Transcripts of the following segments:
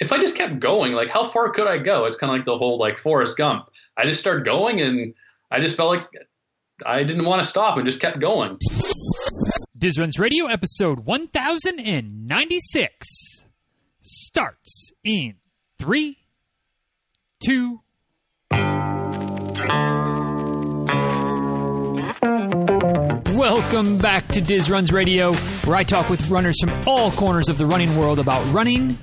if I just kept going, like how far could I go? It's kind of like the whole like Forrest Gump. I just started going and I just felt like I didn't want to stop and just kept going. Diz Runs Radio episode 1096 starts in three, two, Welcome back to Diz Runs Radio, where I talk with runners from all corners of the running world about running,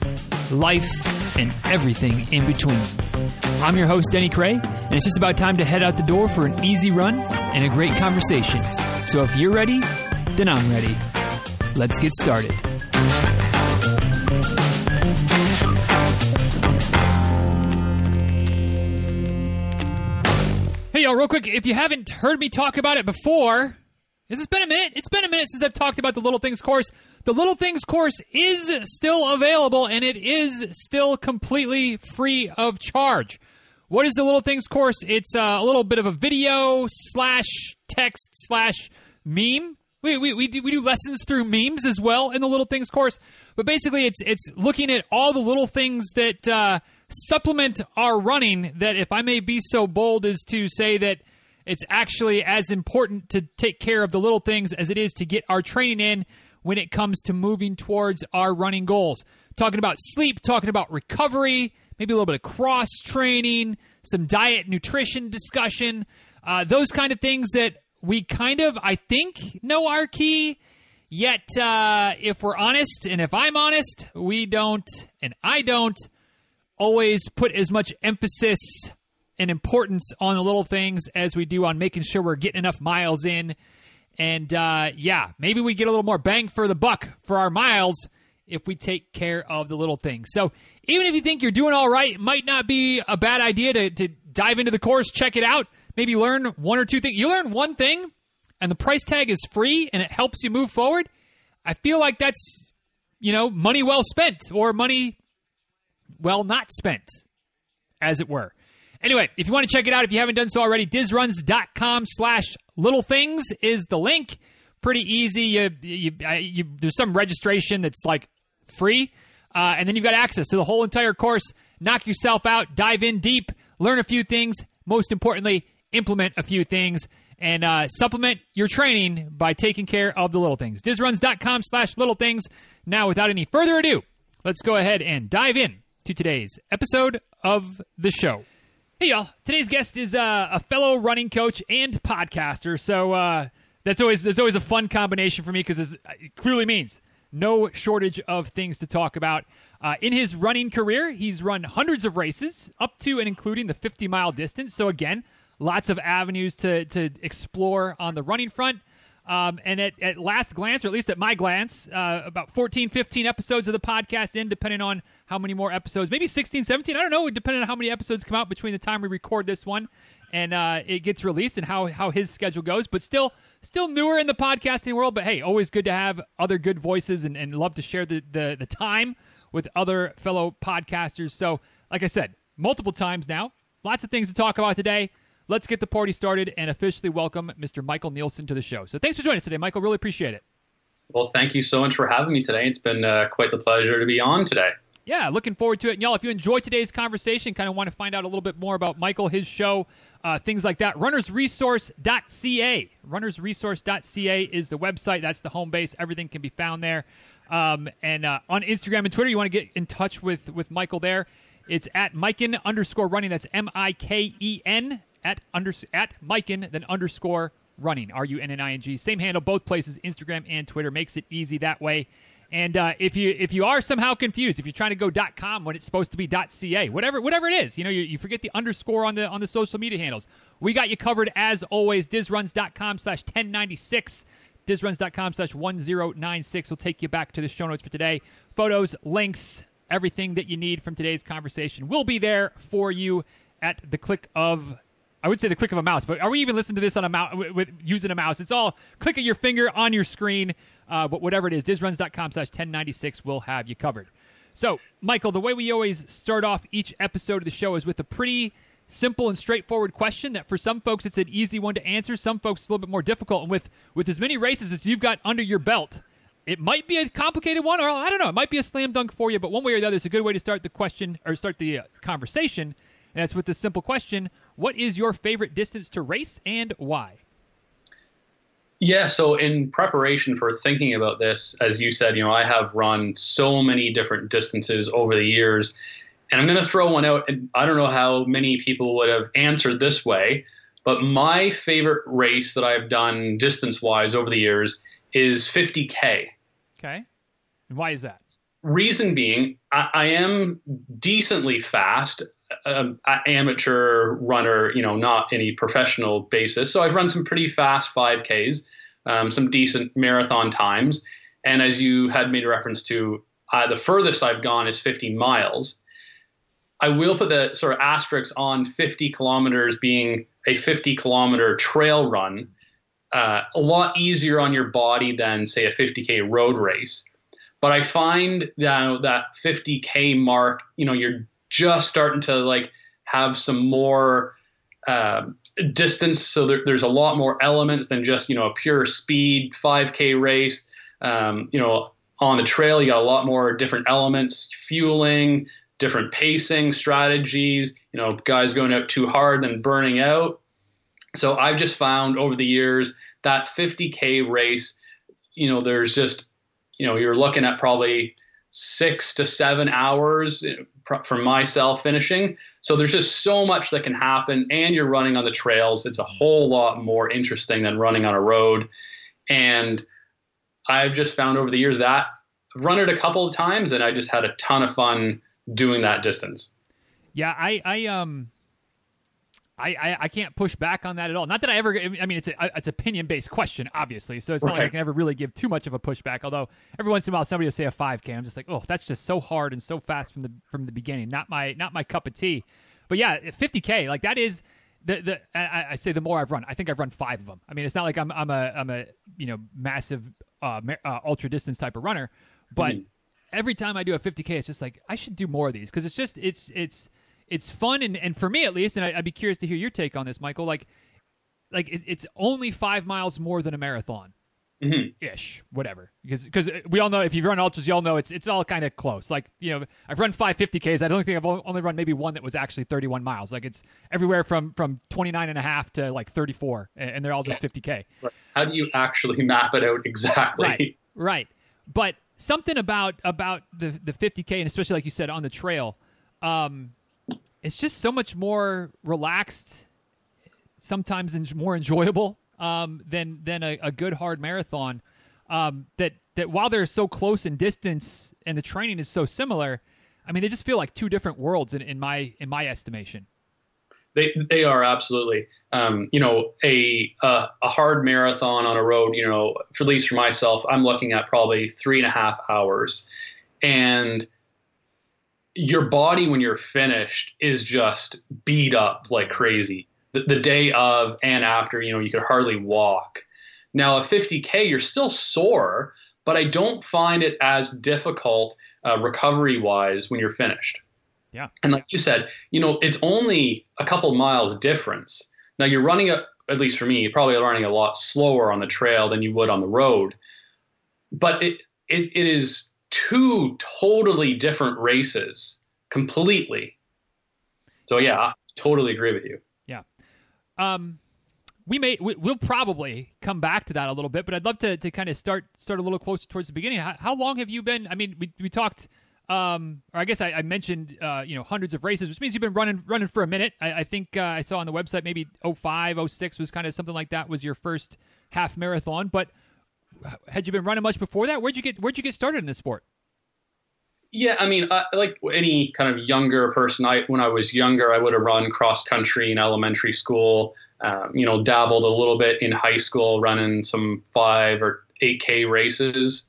life, and everything in between. I'm your host, Denny Krahe, and it's just about time to head out the door for an easy run and a great conversation. So if you're ready, then I'm ready. Let's get started. Hey, y'all, real quick, if you haven't heard me talk about it before, has been a minute. It's been a minute since I've talked about the Little Things course. The Little Things course is still available and it is still completely free of charge. What is the Little Things course? It's uh, a little bit of a video slash text slash meme. We, we, we, do, we do lessons through memes as well in the Little Things course. But basically, it's, it's looking at all the little things that uh, supplement our running that, if I may be so bold as to say that – it's actually as important to take care of the little things as it is to get are training in when it comes to moving towards our running goals. Talking about sleep, talking about recovery, maybe a little bit of cross training, some diet, nutrition discussion, uh, those kind of things that we kind of, I think, know our key. Yet, uh, if we're honest, and if I'm honest, we don't, and I don't, always put as much emphasis and importance on the little things as we do on making sure we're getting enough miles in. And uh, yeah, maybe we get a little more bang for the buck for our miles if we take care of the little things. So even if you think you're doing all right, it might not be a bad idea to, to dive into the course, check it out, maybe learn one or two things. You learn one thing, and the price tag is free, and it helps you move forward. I feel like that's you know money well spent or money well not spent, as it were. Anyway, if you want to check it out, if you haven't done so already, dizruns.com slash little things is the link. Pretty easy. You, you, you, there's some registration that's like free. Uh, and then you've got access to the whole entire course. Knock yourself out, dive in deep, learn a few things. Most importantly, implement a few things and uh, supplement your training by taking care of the little things. Dizruns.com slash little things. Now, without any further ado, let's go ahead and dive in to today's episode of the show. Hey, y'all. Today's guest is uh, a fellow running coach and podcaster. So uh, that's always that's always a fun combination for me because it clearly means no shortage of things to talk about. Uh, in his running career, he's run hundreds of races, up to and including the 50 mile distance. So again, lots of avenues to to explore on the running front. Um, and at, at last glance, or at least at my glance, uh, about 14, 15 episodes of the podcast in, depending on how many more episodes, maybe 16, 17, I don't know, depending on how many episodes come out between the time we record this one and uh, it gets released and how, how his schedule goes. But still, still newer in the podcasting world. But hey, always good to have other good voices and, and love to share the, the, the time with other fellow podcasters. So, like I said, multiple times now, lots of things to talk about today let's get the party started and officially welcome Mr. Michael Nielsen to the show. So thanks for joining us today, Michael. Really appreciate it. Well, thank you so much for having me today. It's been uh, quite the pleasure to be on today. Yeah, looking forward to it. And y'all, if you enjoyed today's conversation, kind of want to find out a little bit more about Michael, his show, uh, things like that, runnersresource.ca. Runnersresource.ca is the website. That's the home base. Everything can be found there. Um, and uh, on Instagram and Twitter, you want to get in touch with, with Michael there. It's at Miken underscore running. That's M I K E N at under at Miken then underscore running R U N N I N G. Same handle both places, Instagram and Twitter. Makes it easy that way. And uh, if you if you are somehow confused, if you're trying to go .com when it's supposed to be .ca, whatever whatever it is, you know you, you forget the underscore on the on the social media handles. We got you covered as always. Dizruns.com slash 1096. Dizruns.com slash 1096 will take you back to the show notes for today. Photos, links, everything that you need from today's conversation will be there for you at the click of I would say the click of a mouse, but are we even listening to this on a mouse with, with using a mouse? It's all click of your finger on your screen. Uh, but whatever it is, dizruns.com slash 1096 will have you covered. So, Michael, the way we always start off each episode of the show is with a pretty simple and straightforward question that for some folks it's an easy one to answer, some folks it's a little bit more difficult. And with, with as many races as you've got under your belt, it might be a complicated one, or I don't know, it might be a slam dunk for you. But one way or the other, it's a good way to start the question or start the uh, conversation. And that's with the simple question: What is your favorite distance to race, and why? Yeah, so in preparation for thinking about this, as you said, you know, I have run so many different distances over the years, and I'm going to throw one out. And I don't know how many people would have answered this way, but my favorite race that I've done distance wise over the years is 50K. Okay. And why is that? Reason being, I, I am decently fast, um, amateur runner, you know, not any professional basis. So I've run some pretty fast 5Ks, um, some decent marathon times. And as you had made reference to, uh, the furthest I've gone is 50 miles. I will put the sort of asterisk on 50 kilometers being a 50 kilometer trail run. Uh, a lot easier on your body than, say, a 50K road race. But I find that that 50K mark, you know, you're just starting to like have some more uh, distance. So there, there's a lot more elements than just you know a pure speed 5K race. Um, you know, on the trail you got a lot more different elements, fueling, different pacing strategies. You know, guys going out too hard and burning out. So I've just found over the years that 50K race, you know, there's just, you know, you're looking at probably six to seven hours for myself finishing. So there's just so much that can happen, and you're running on the trails. It's a whole lot more interesting than running on a road. And I've just found over the years that I've run it a couple of times, and I just had a ton of fun doing that distance. Yeah, I, I um I, I, I, can't push back on that at all. Not that I ever. I mean, it's a it's opinion based question, obviously. So it's not right. like I can ever really give too much of a pushback. Although every once in a while somebody will say a 5K, I'm just like, oh, that's just so hard and so fast from the from the beginning. Not my not my cup of tea. But yeah, 50K, like that is the the I, I say the more I've run, I think I've run five of them. I mean, it's not like I'm I'm a I'm a you know massive uh, uh, ultra distance type of runner, but mm-hmm. every time I do a 50K, it's just like I should do more of these because it's just it's it's it's fun and, and for me at least, and I, would be curious to hear your take on this, Michael. Like, like it, it's only five miles more than a marathon. Mm-hmm. Ish, whatever. Because because we all know if you've run ultras, you all know it's it's all kind of close. Like you know, I've run five fifty ks. I don't think I've only run maybe one that was actually 31 miles. Like it's everywhere from from 29 and a half to like 34, and they're all just 50k. How do you actually map it out exactly? Right, right. But something about about the the 50k, and especially like you said on the trail, um, it's just so much more relaxed, sometimes and more enjoyable um, than than a, a, good hard marathon. Um, that that while they're so close in distance and the training is so similar, I mean they just feel like two different worlds in, in my in my estimation. They they are absolutely. Um, you know, a, a a hard marathon on a road. You know, at least for myself, I'm looking at probably three and a half hours, and your body when you're finished is just beat up like crazy. The, the, day of and after, you know, you could hardly walk. Now, a 50K, you're still sore, but I don't find it as difficult uh, recovery wise when you're finished. Yeah. And like you said, you know, it's only a couple miles difference. Now, you're running, a, at least for me, you're probably running a lot slower on the trail than you would on the road. But it, it, it is two totally different races completely. So yeah, I totally agree with you. Yeah. Um, we may we, will probably come back to that a little bit, but I'd love to, to kind of start start a little closer towards the beginning. How, how long have you been? I mean, we we talked, um, or I guess I, I mentioned, uh, you know, hundreds of races, which means you've been running running for a minute. I, I think uh, I saw on the website maybe 05, 06 was kind of something like that was your first half marathon. But had you been running much before that? Where'd you get Where'd you get started in this sport? Yeah, I mean, I, like any kind of younger person, I when I was younger, I would have run cross country in elementary school. Um, you know, dabbled a little bit in high school, running some five or eight k races.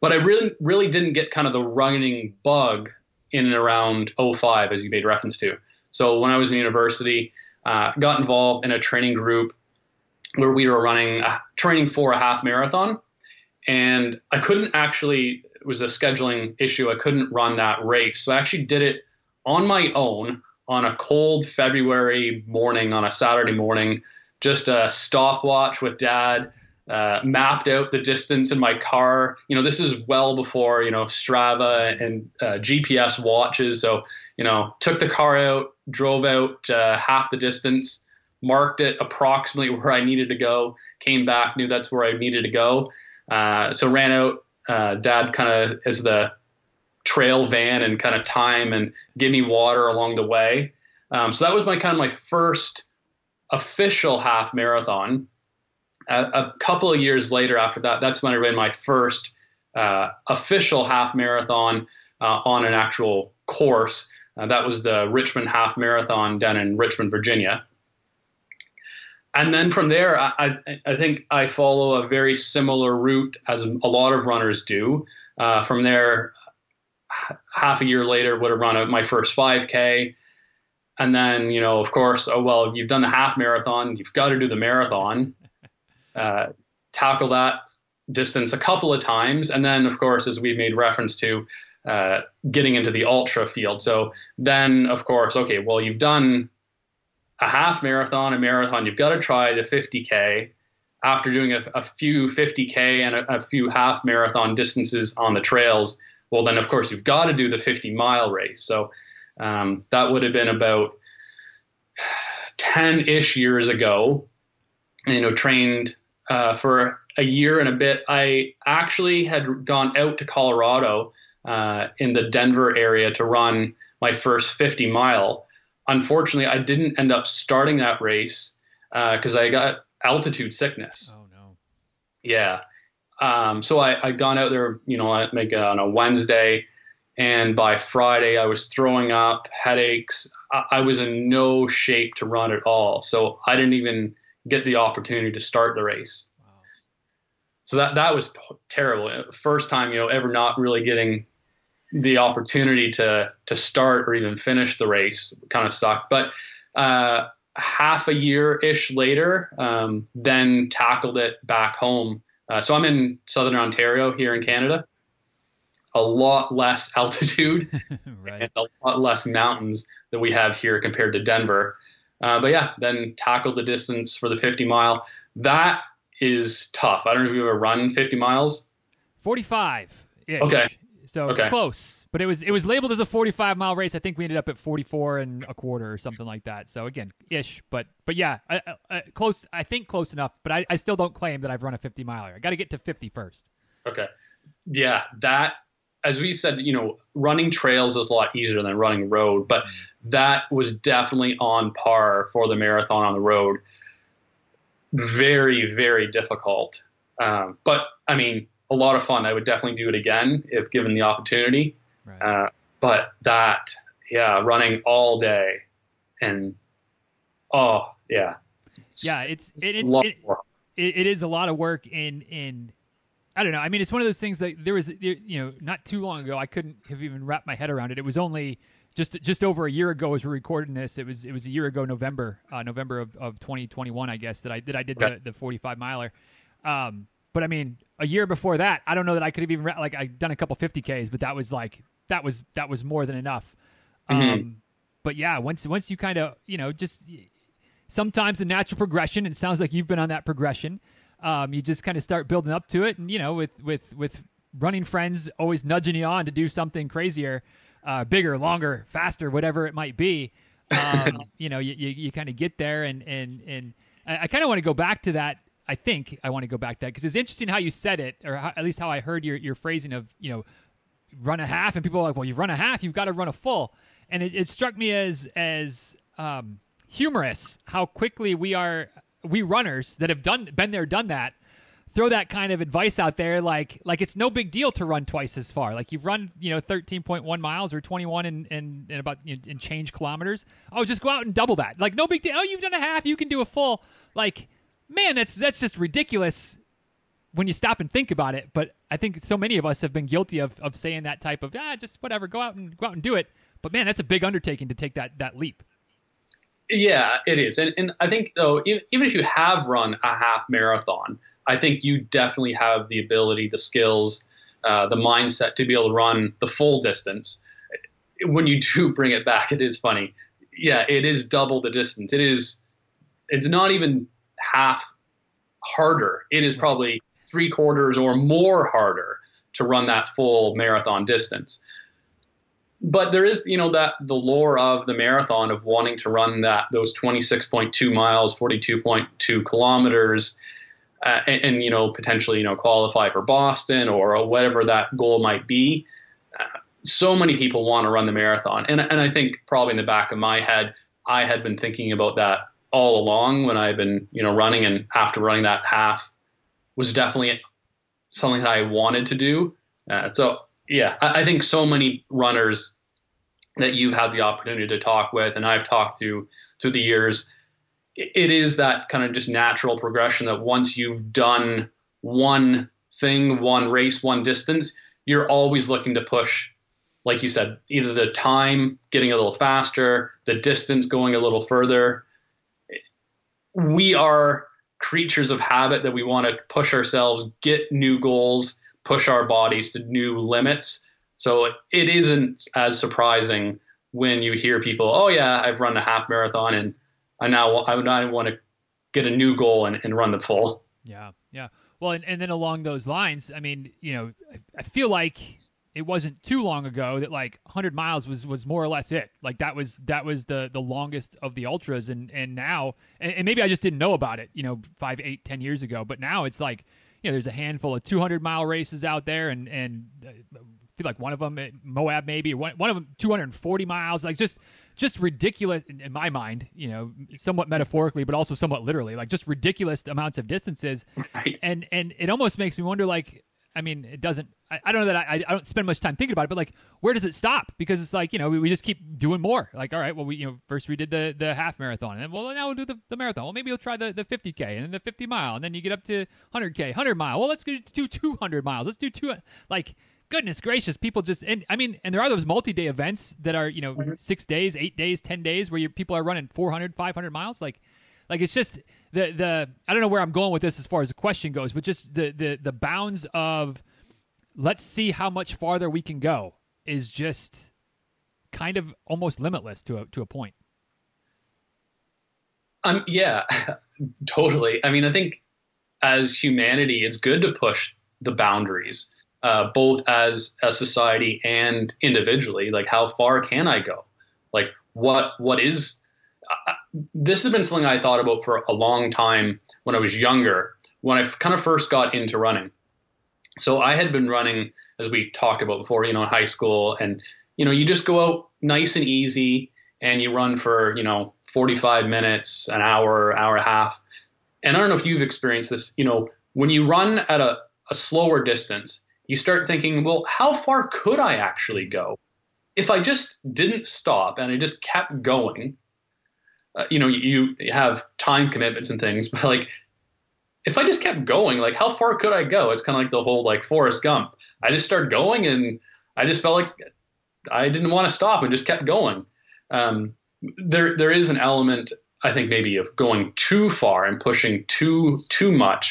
But I really, really didn't get kind of the running bug in and around 05, as you made reference to. So when I was in university, uh, got involved in a training group where we were running uh, training for a half marathon, and I couldn't actually it was a scheduling issue. I couldn't run that race. So I actually did it on my own on a cold February morning, on a Saturday morning, just a stopwatch with dad. uh, mapped out the distance in my car. You know, this is well before you know Strava and uh, GPS watches. So you know, took the car out, drove out uh, half the distance, marked it approximately where I needed to go, came back, knew that's where I needed to go. Uh, so ran out. Uh, Dad kind of as the trail van and kind of time and give me water along the way. Um, so that was my kind of my first official half marathon a, a, couple of years later after that, that's when I ran my first uh, official half marathon uh, on an actual course. Uh, that was the Richmond Half Marathon down in Richmond, Virginia. And then from there, I, I, I think I follow a very similar route as a lot of runners do. Uh, from there, half a year later, would have run my first 5K. And then, you know, of course, oh, well, you've done the half marathon, you've got to do the marathon uh, tackle that distance a couple of times, and then of course, as we made reference to, uh, getting into the ultra field. So then, of course, okay, well, you've done a half marathon, a marathon. You've got to try the 50k. After doing a, a few 50k and a, a few half marathon distances on the trails, well, then of course you've got to do the 50 mile race. So um, that would have been about 10 ish years ago. You know, trained uh, for a year and a bit, I actually had gone out to Colorado uh, in the Denver area to run my first 50 mile. Unfortunately, I didn't end up starting that race because uh, I got altitude sickness. Oh no! Yeah. Um, so I I gone out there, you know, like on a Wednesday, and by Friday I was throwing up, headaches. I, I was in no shape to run at all. So I didn't even get the opportunity to start the race. Wow. So that that was terrible. First time, you know, ever not really getting the opportunity to to start or even finish the race kind of sucked. But uh, half a year ish later, um, then tackled it back home. Uh, so I'm in southern Ontario here in Canada. A lot less altitude right. and a lot less mountains that we have here compared to Denver. Uh, but yeah, then tackled the distance for the 50 mile. That is tough. I don't know if you've ever run 50 miles. 45. Okay. So okay. close, but it was it was labeled as a 45 mile race. I think we ended up at 44 and a quarter or something like that. So again, ish, but but yeah, I, I, close. I think close enough. But I, I still don't claim that I've run a 50 miler. I got to get to 50 first. Okay. Yeah, that as we said, you know, running trails is a lot easier than running road, but that was definitely on par for the marathon on the road. Very, very difficult. Um, but I mean, a lot of fun. I would definitely do it again if given the opportunity. Right. Uh, but that, yeah, running all day and oh yeah, yeah, it's it, it's it, it, it is a lot of work in in I don't know. I mean, it's one of those things that there was, you know, not too long ago. I couldn't have even wrapped my head around it. It was only just just over a year ago as we're recording this. It was it was a year ago, November, uh, November of, of 2021, I guess that I that I did the, the 45 miler. Um, but I mean, a year before that, I don't know that I could have even like I'd done a couple 50ks, but that was like that was that was more than enough. Mm-hmm. Um, but yeah, once once you kind of you know just sometimes the natural progression. It sounds like you've been on that progression. Um, you just kind of start building up to it, and you know, with with with running friends always nudging you on to do something crazier, uh, bigger, longer, faster, whatever it might be. Um, you know, you, you, you kind of get there, and and and I, I kind of want to go back to that. I think I want to go back to that because it's interesting how you said it, or how, at least how I heard your your phrasing of you know, run a half, and people are like, well, you run a half, you've got to run a full, and it, it struck me as as um, humorous how quickly we are we runners that have done been there, done that, throw that kind of advice out there like like it's no big deal to run twice as far. Like you've run you know 13.1 miles or 21 and and, about know, and change kilometers. Oh, just go out and double that. Like no big deal. Oh, you've done a half. You can do a full. Like man, that's that's just ridiculous when you stop and think about it. But I think so many of us have been guilty of of saying that type of ah just whatever go out and go out and do it. But man, that's a big undertaking to take that that leap. Yeah, it is, and and I think though, even if you have run a half marathon, I think you definitely have the ability, the skills, uh, the mindset to be able to run the full distance. When you do bring it back, it is funny. Yeah, it is double the distance. It is. It's not even half harder. It is probably three quarters or more harder to run that full marathon distance. But there is, you know, that the lore of the marathon of wanting to run that those 26.2 miles, 42.2 kilometers, uh, and, and, you know potentially you know qualify for Boston or whatever that goal might be. Uh, so many people want to run the marathon, and and I think probably in the back of my head, I had been thinking about that all along when I've been you know running, and after running that half was definitely something that I wanted to do. Uh, so yeah, I, I think so many runners that you've had the opportunity to talk with, and I've talked to through the years it is that kind of just natural progression that once you've done one thing, one race, one distance, you're always looking to push, like you said, either the time getting a little faster, the distance going a little further. We are creatures of habit that we want to push ourselves, get new goals, push our bodies to new limits. So it isn't as surprising when you hear people, oh, yeah, I've run a half marathon and I now I not want to get a new goal and, and run the full. Yeah, yeah. Well, and, and then along those lines, I mean, you know, I feel like it wasn't too long ago that like 100 miles was was more or less it. Like that was that was the the longest of the ultras, and and now and, and maybe I just didn't know about it, you know, five, eight, ten years ago. But now it's like, you know, there's a handful of 200 mile races out there, and and uh, I feel like one of them Moab maybe one one of them 240 miles, like just just ridiculous in my mind, you know, somewhat metaphorically, but also somewhat literally, like just ridiculous amounts of distances. Right. And and it almost makes me wonder, like, I mean, it doesn't. I, I don't know that I, I don't spend much time thinking about it, but like, where does it stop? Because it's like you know we, we just keep doing more. Like, all right, well we you know first we did the the half marathon, and then well now we'll do the, the marathon. Well maybe we'll try the the 50k and then the 50 mile, and then you get up to 100k, 100 mile. Well let's do 200 miles. Let's do two like goodness gracious, people just and I mean, and there are those multi-day events that are you know mm-hmm. six days, eight days, ten days where your people are running 400, 500 miles. Like, like it's just the the I don't know where I'm going with this as far as the question goes, but just the the the bounds of let's see how much farther we can go is just kind of almost limitless to a to a point. Um, yeah, totally. I mean, I think as humanity, it's good to push the boundaries uh, both as a society and individually. Like, how far can I go? Like, what what is uh, this has been something I thought about for a long time when I was younger, when I kind of first got into running. So I had been running, as we talked about before, you know, in high school, and you know, you just go out nice and easy, and you run for you know 45 minutes, an hour, hour and a half. And I don't know if you've experienced this. You know, when you run at a, a slower distance, you start thinking, well, how far could I actually go? If I just didn't stop and I just kept going, uh, you know, you, you have time commitments and things, but like, if I just kept going, like, how far could I go? It's kind of like the whole like Forrest Gump. I just started going and I just felt like I didn't want to stop and just kept going. Um, there, there is an element, I think, maybe of going too far and pushing too, too much.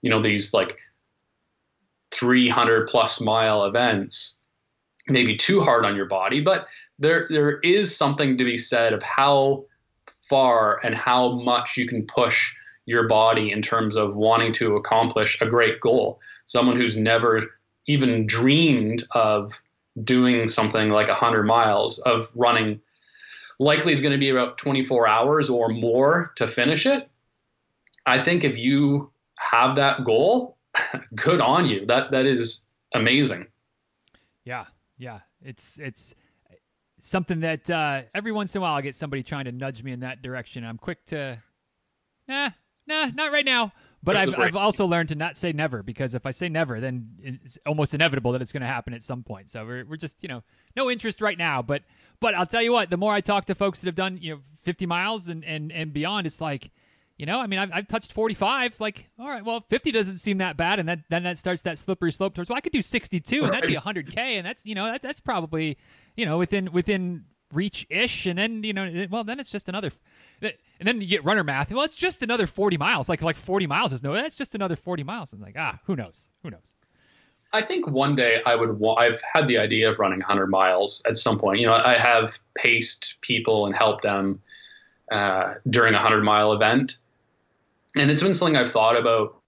You know, these like 300 plus mile events maybe too hard on your body, but there there is something to be said of how far and how much you can push your body in terms of wanting to accomplish a great goal. Someone who's never even dreamed of doing something like 100 miles of running likely is going to be about 24 hours or more to finish it. I think if you have that goal, good on you. That that is amazing. Yeah, yeah. It's it's something that uh, every once in a while I get somebody trying to nudge me in that direction. I'm quick to, nah, nah, not right now. But I've, I've also learned to not say never because if I say never, then it's almost inevitable that it's going to happen at some point. So we're we're just you know no interest right now. But but I'll tell you what, the more I talk to folks that have done you know 50 miles and and and beyond, it's like you know, I mean, I've, I've touched 45. Like, all right, well, 50 doesn't seem that bad, and that, then that starts that slippery slope towards. Well, I could do 62, and that'd be 100k, and that's you know that, that's probably you know within within reach ish, and then you know, well, then it's just another. And then you get runner math. Well, it's just another 40 miles. Like like 40 miles is no. That's just another 40 miles. And like ah, who knows? Who knows? I think one day I would. I've had the idea of running 100 miles at some point. You know, I have paced people and helped them uh, during a 100 mile event and it's been something I've thought about.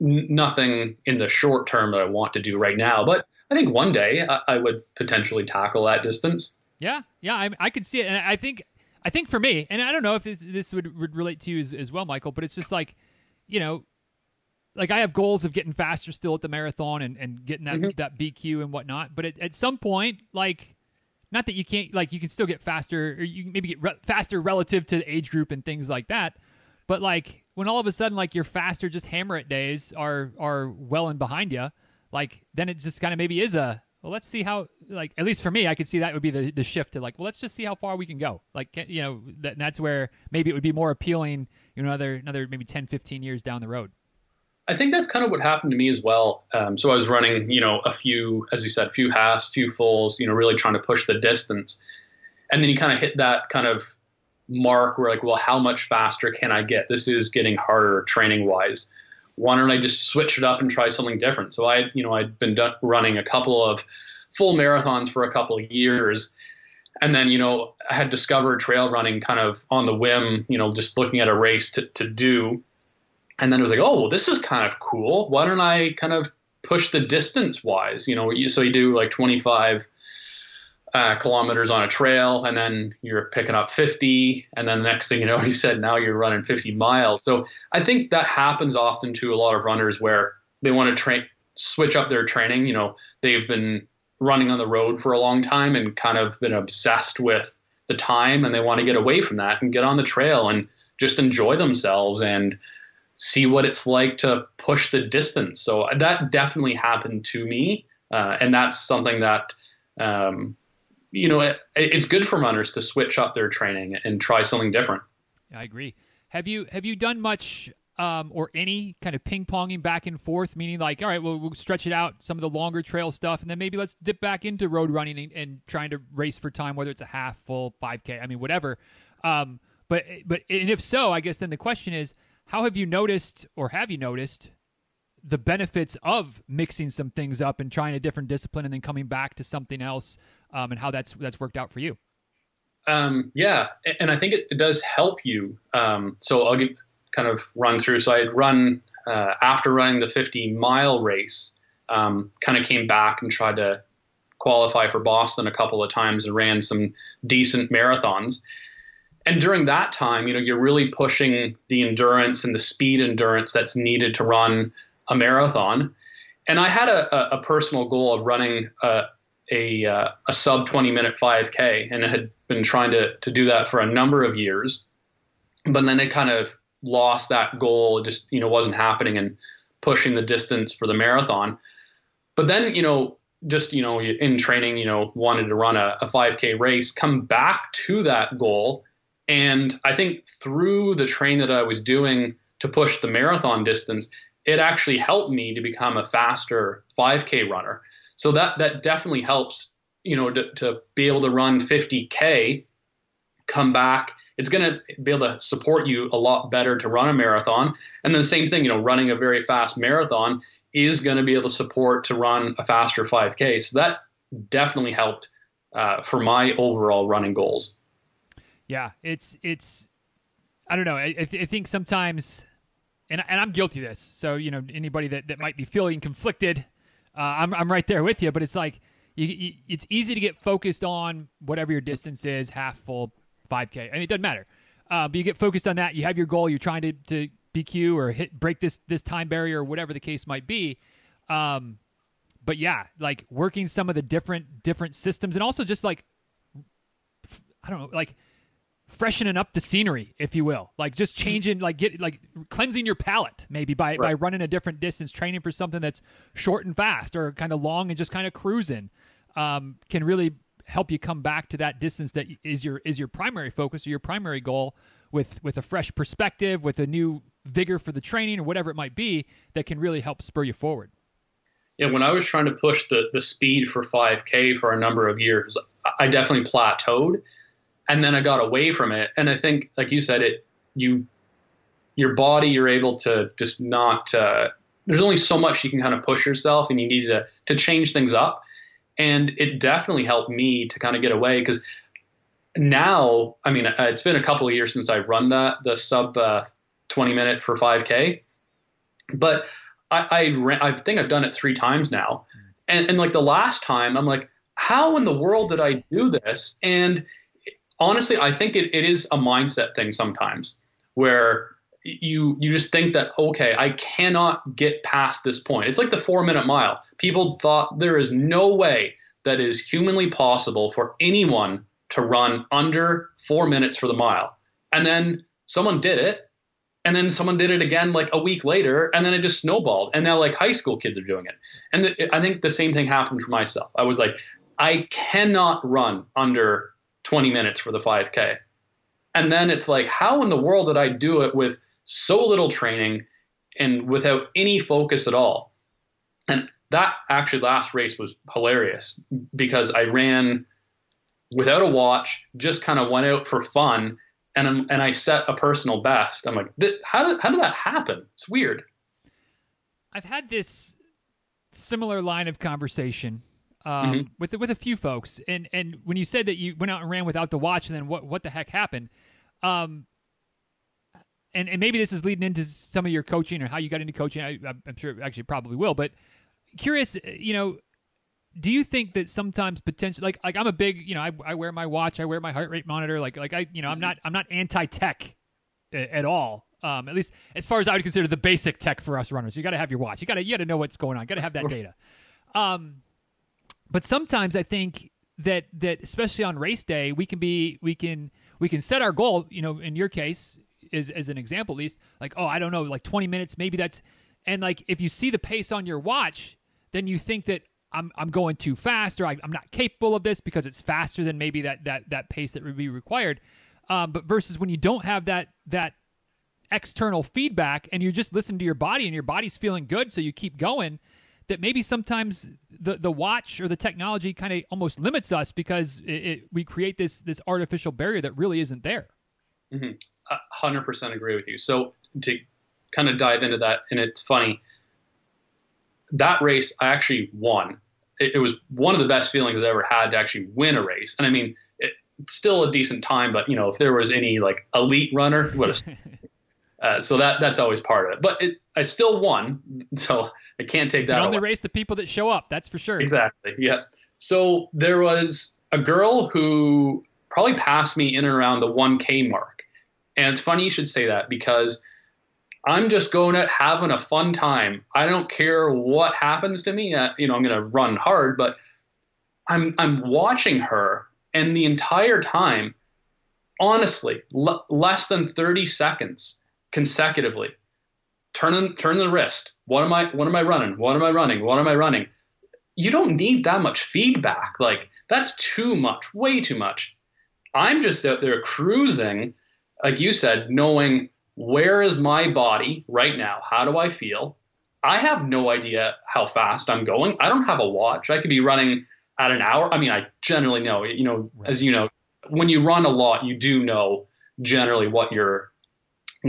N- nothing in the short term that I want to do right now, but I think one day I, I would potentially tackle that distance. Yeah, yeah, I, I could see it, and I think I think for me, and I don't know if this, this would, would relate to you as, as well, Michael, but it's just like, you know, like I have goals of getting faster still at the marathon and, and getting that mm-hmm. that BQ and whatnot. But at, at some point, like, not that you can't like you can still get faster or you maybe get re- faster relative to the age group and things like that. But like when all of a sudden like your faster just hammer it days are are well and behind you, like then it just kind of maybe is a well let's see how like at least for me I could see that would be the the shift to like well let's just see how far we can go. Like you know that, that's where maybe it would be more appealing you know another another maybe 10 15 years down the road. I think that's kind of what happened to me as well. Um, so I was running, you know, a few, as you said, few halves, few fulls, you know, really trying to push the distance. And then you kind of hit that kind of mark where like, well, how much faster can I get? This is getting harder training wise. Why don't I just switch it up and try something different? So I, you know, I'd been done, running a couple of full marathons for a couple of years. And then, you know, I had discovered trail running kind of on the whim, you know, just looking at a race to, to do and then it was like, oh, well, this is kind of cool. Why don't I kind of push the distance wise? You know, so you do like 25 uh, kilometers on a trail, and then you're picking up 50, and then the next thing you know, you said now you're running 50 miles. So I think that happens often to a lot of runners where they want to train, switch up their training. You know, they've been running on the road for a long time and kind of been obsessed with the time, and they want to get away from that and get on the trail and just enjoy themselves and see what it's like to push the distance. So that definitely happened to me, uh, and that's something that um, you know it, it's good for runners to switch up their training and try something different. I agree. Have you have you done much um, or any kind of ping ponging back and forth? Meaning like, all right, well we'll stretch it out some of the longer trail stuff, and then maybe let's dip back into road running and, and trying to race for time, whether it's a half, full, 5K. I mean, whatever. Um, but but and if so, I guess then the question is how have you noticed, or have you noticed, the benefits of mixing some things up and trying a different discipline and then coming back to something else, um, and how that's that's worked out for you? Um, yeah, and I think it, it does help you. Um, so I'll get, kind of run through. So I'd run uh, after running the 50 mile race, um, kind of came back and tried to qualify for Boston a couple of times and ran some decent marathons and during that time, you know, you're really pushing the endurance and the speed endurance that's needed to run a marathon. And I had a, a, personal goal of running a, a, uh, a sub 20 minute 5K, and had been trying to, to do that for a number of years. But then it kind of lost that goal. It just, you know, wasn't happening and pushing the distance for the marathon. But then, you know, just, you know, in training, you know, wanted to run a, a 5K race, come back to that goal and I think through the train that I was doing to push the marathon distance, it actually helped me to become a faster 5K runner. So that that definitely helps, you know, to, to be able to run 50K, come back. It's going to be able to support you a lot better to run a marathon. And then the same thing, you know, running a very fast marathon is going to be able to support to run a faster 5K. So that definitely helped uh, for my overall running goals. Yeah, it's it's I don't know. I, I, th- I think sometimes, and and I'm guilty of this. So you know, anybody that, that might be feeling conflicted, uh, I'm I'm right there with you. But it's like you, you, it's easy to get focused on whatever your distance is, half, full, 5K. I mean, it doesn't matter. Uh, but you get focused on that. You have your goal. You're trying to, to BQ or hit break this this time barrier or whatever the case might be. Um, but yeah, like working some of the different different systems and also just like I don't know, like freshening up the scenery, if you will, like just mm-hmm. changing, like get like cleansing your palate, maybe by right. by running a different distance, training for something that's short and fast, or kind of long and just kind of cruising, um, can really help you come back to that distance that is your is your primary focus or your primary goal with with a fresh perspective, with a new vigor for the training or whatever it might be that can really help spur you forward. Yeah, when I was trying to push the the speed for 5K for a number of years, I definitely plateaued and then I got away from it. And I think, like you said, it you your body you're able to just not. Uh, there's only so much you can kind of push yourself, and you need to to change things up. And it definitely helped me to kind of get away because now, I mean, uh, it's been a couple of years since I run that the sub uh, 20 minute for 5K. But I, I, ran, I think I've done it three times now. And, and like the last time, I'm like, how in the world did I do this? And honestly, I think it, it is a mindset thing sometimes where you you just think that okay, I cannot get past this point. It's like the four minute mile. People thought there is no way that is humanly possible for anyone to run under four minutes for the mile. And then someone did it, and then someone did it again like a week later, and then it just snowballed. And now like high school kids are doing it. And I think the same thing happened for myself. I was like, I cannot run under 20 minutes for the 5K. And then it's like, how in the world did I do it with so little training and without any focus at all? And that actually last race was hilarious because I ran without a watch, just kind of went out for fun, and I'm, and I set a personal best. I'm like, how did how did that happen? It's weird. I've had this similar line of conversation um, mm-hmm. with with a few folks, and and when you said that you went out and ran without the watch, and then what what the heck happened? Um, and and maybe this is leading into some of your coaching or how you got into coaching. I, I'm sure actually probably will, but curious, you know, do you think that sometimes potentially like like I'm a big you know I, I wear my watch I wear my heart rate monitor like like I you know I'm mm-hmm. not I'm not anti tech at all um, at least as far as I would consider the basic tech for us runners you got to have your watch you got to you got to know what's going on you got to have that data um, but sometimes I think that that especially on race day we can be we can we can set our goal you know in your case is as an example at least like oh I don't know like 20 minutes maybe that's and like if you see the pace on your watch then you think that I'm I'm going too fast or I, am not capable of this because it's faster than maybe that that that pace that would be required. Um, but versus when you don't have that that external feedback and you just listen to your body and your body's feeling good, so you keep going. That maybe sometimes the the watch or the technology kind of almost limits us because it, it, we create this this artificial barrier that really isn't there. Mm-hmm. 100% agree with you. So to kind of dive into that, and it's funny that race I actually won. It, it, was one of the best feelings I ever had to actually win a race. And I mean, it, still a decent time, but you know, if there was any like elite runner, would have. uh, so that that's always part of it. But it, I still won, so I can't take that. You only away. race the people that show up. That's for sure. Exactly. Yeah. So there was a girl who probably passed me in and around the 1K mark, and it's funny you should say that because I'm just going out having a fun time. I don't care what happens to me. Uh, you know, I'm going to run hard, but I'm I'm watching her, and the entire time, honestly, l- less than 30 seconds consecutively, turn turn the wrist. What am I what am I running? What am I running? What am I running? You don't need that much feedback. Like that's too much, way too much. I'm just out there cruising, like you said, knowing where is my body right now? How do I feel? I have no idea how fast I'm going. I don't have a watch. I could be running at an hour. I mean, I generally know, you know, right. as you know, when you run a lot, you do know generally what you're,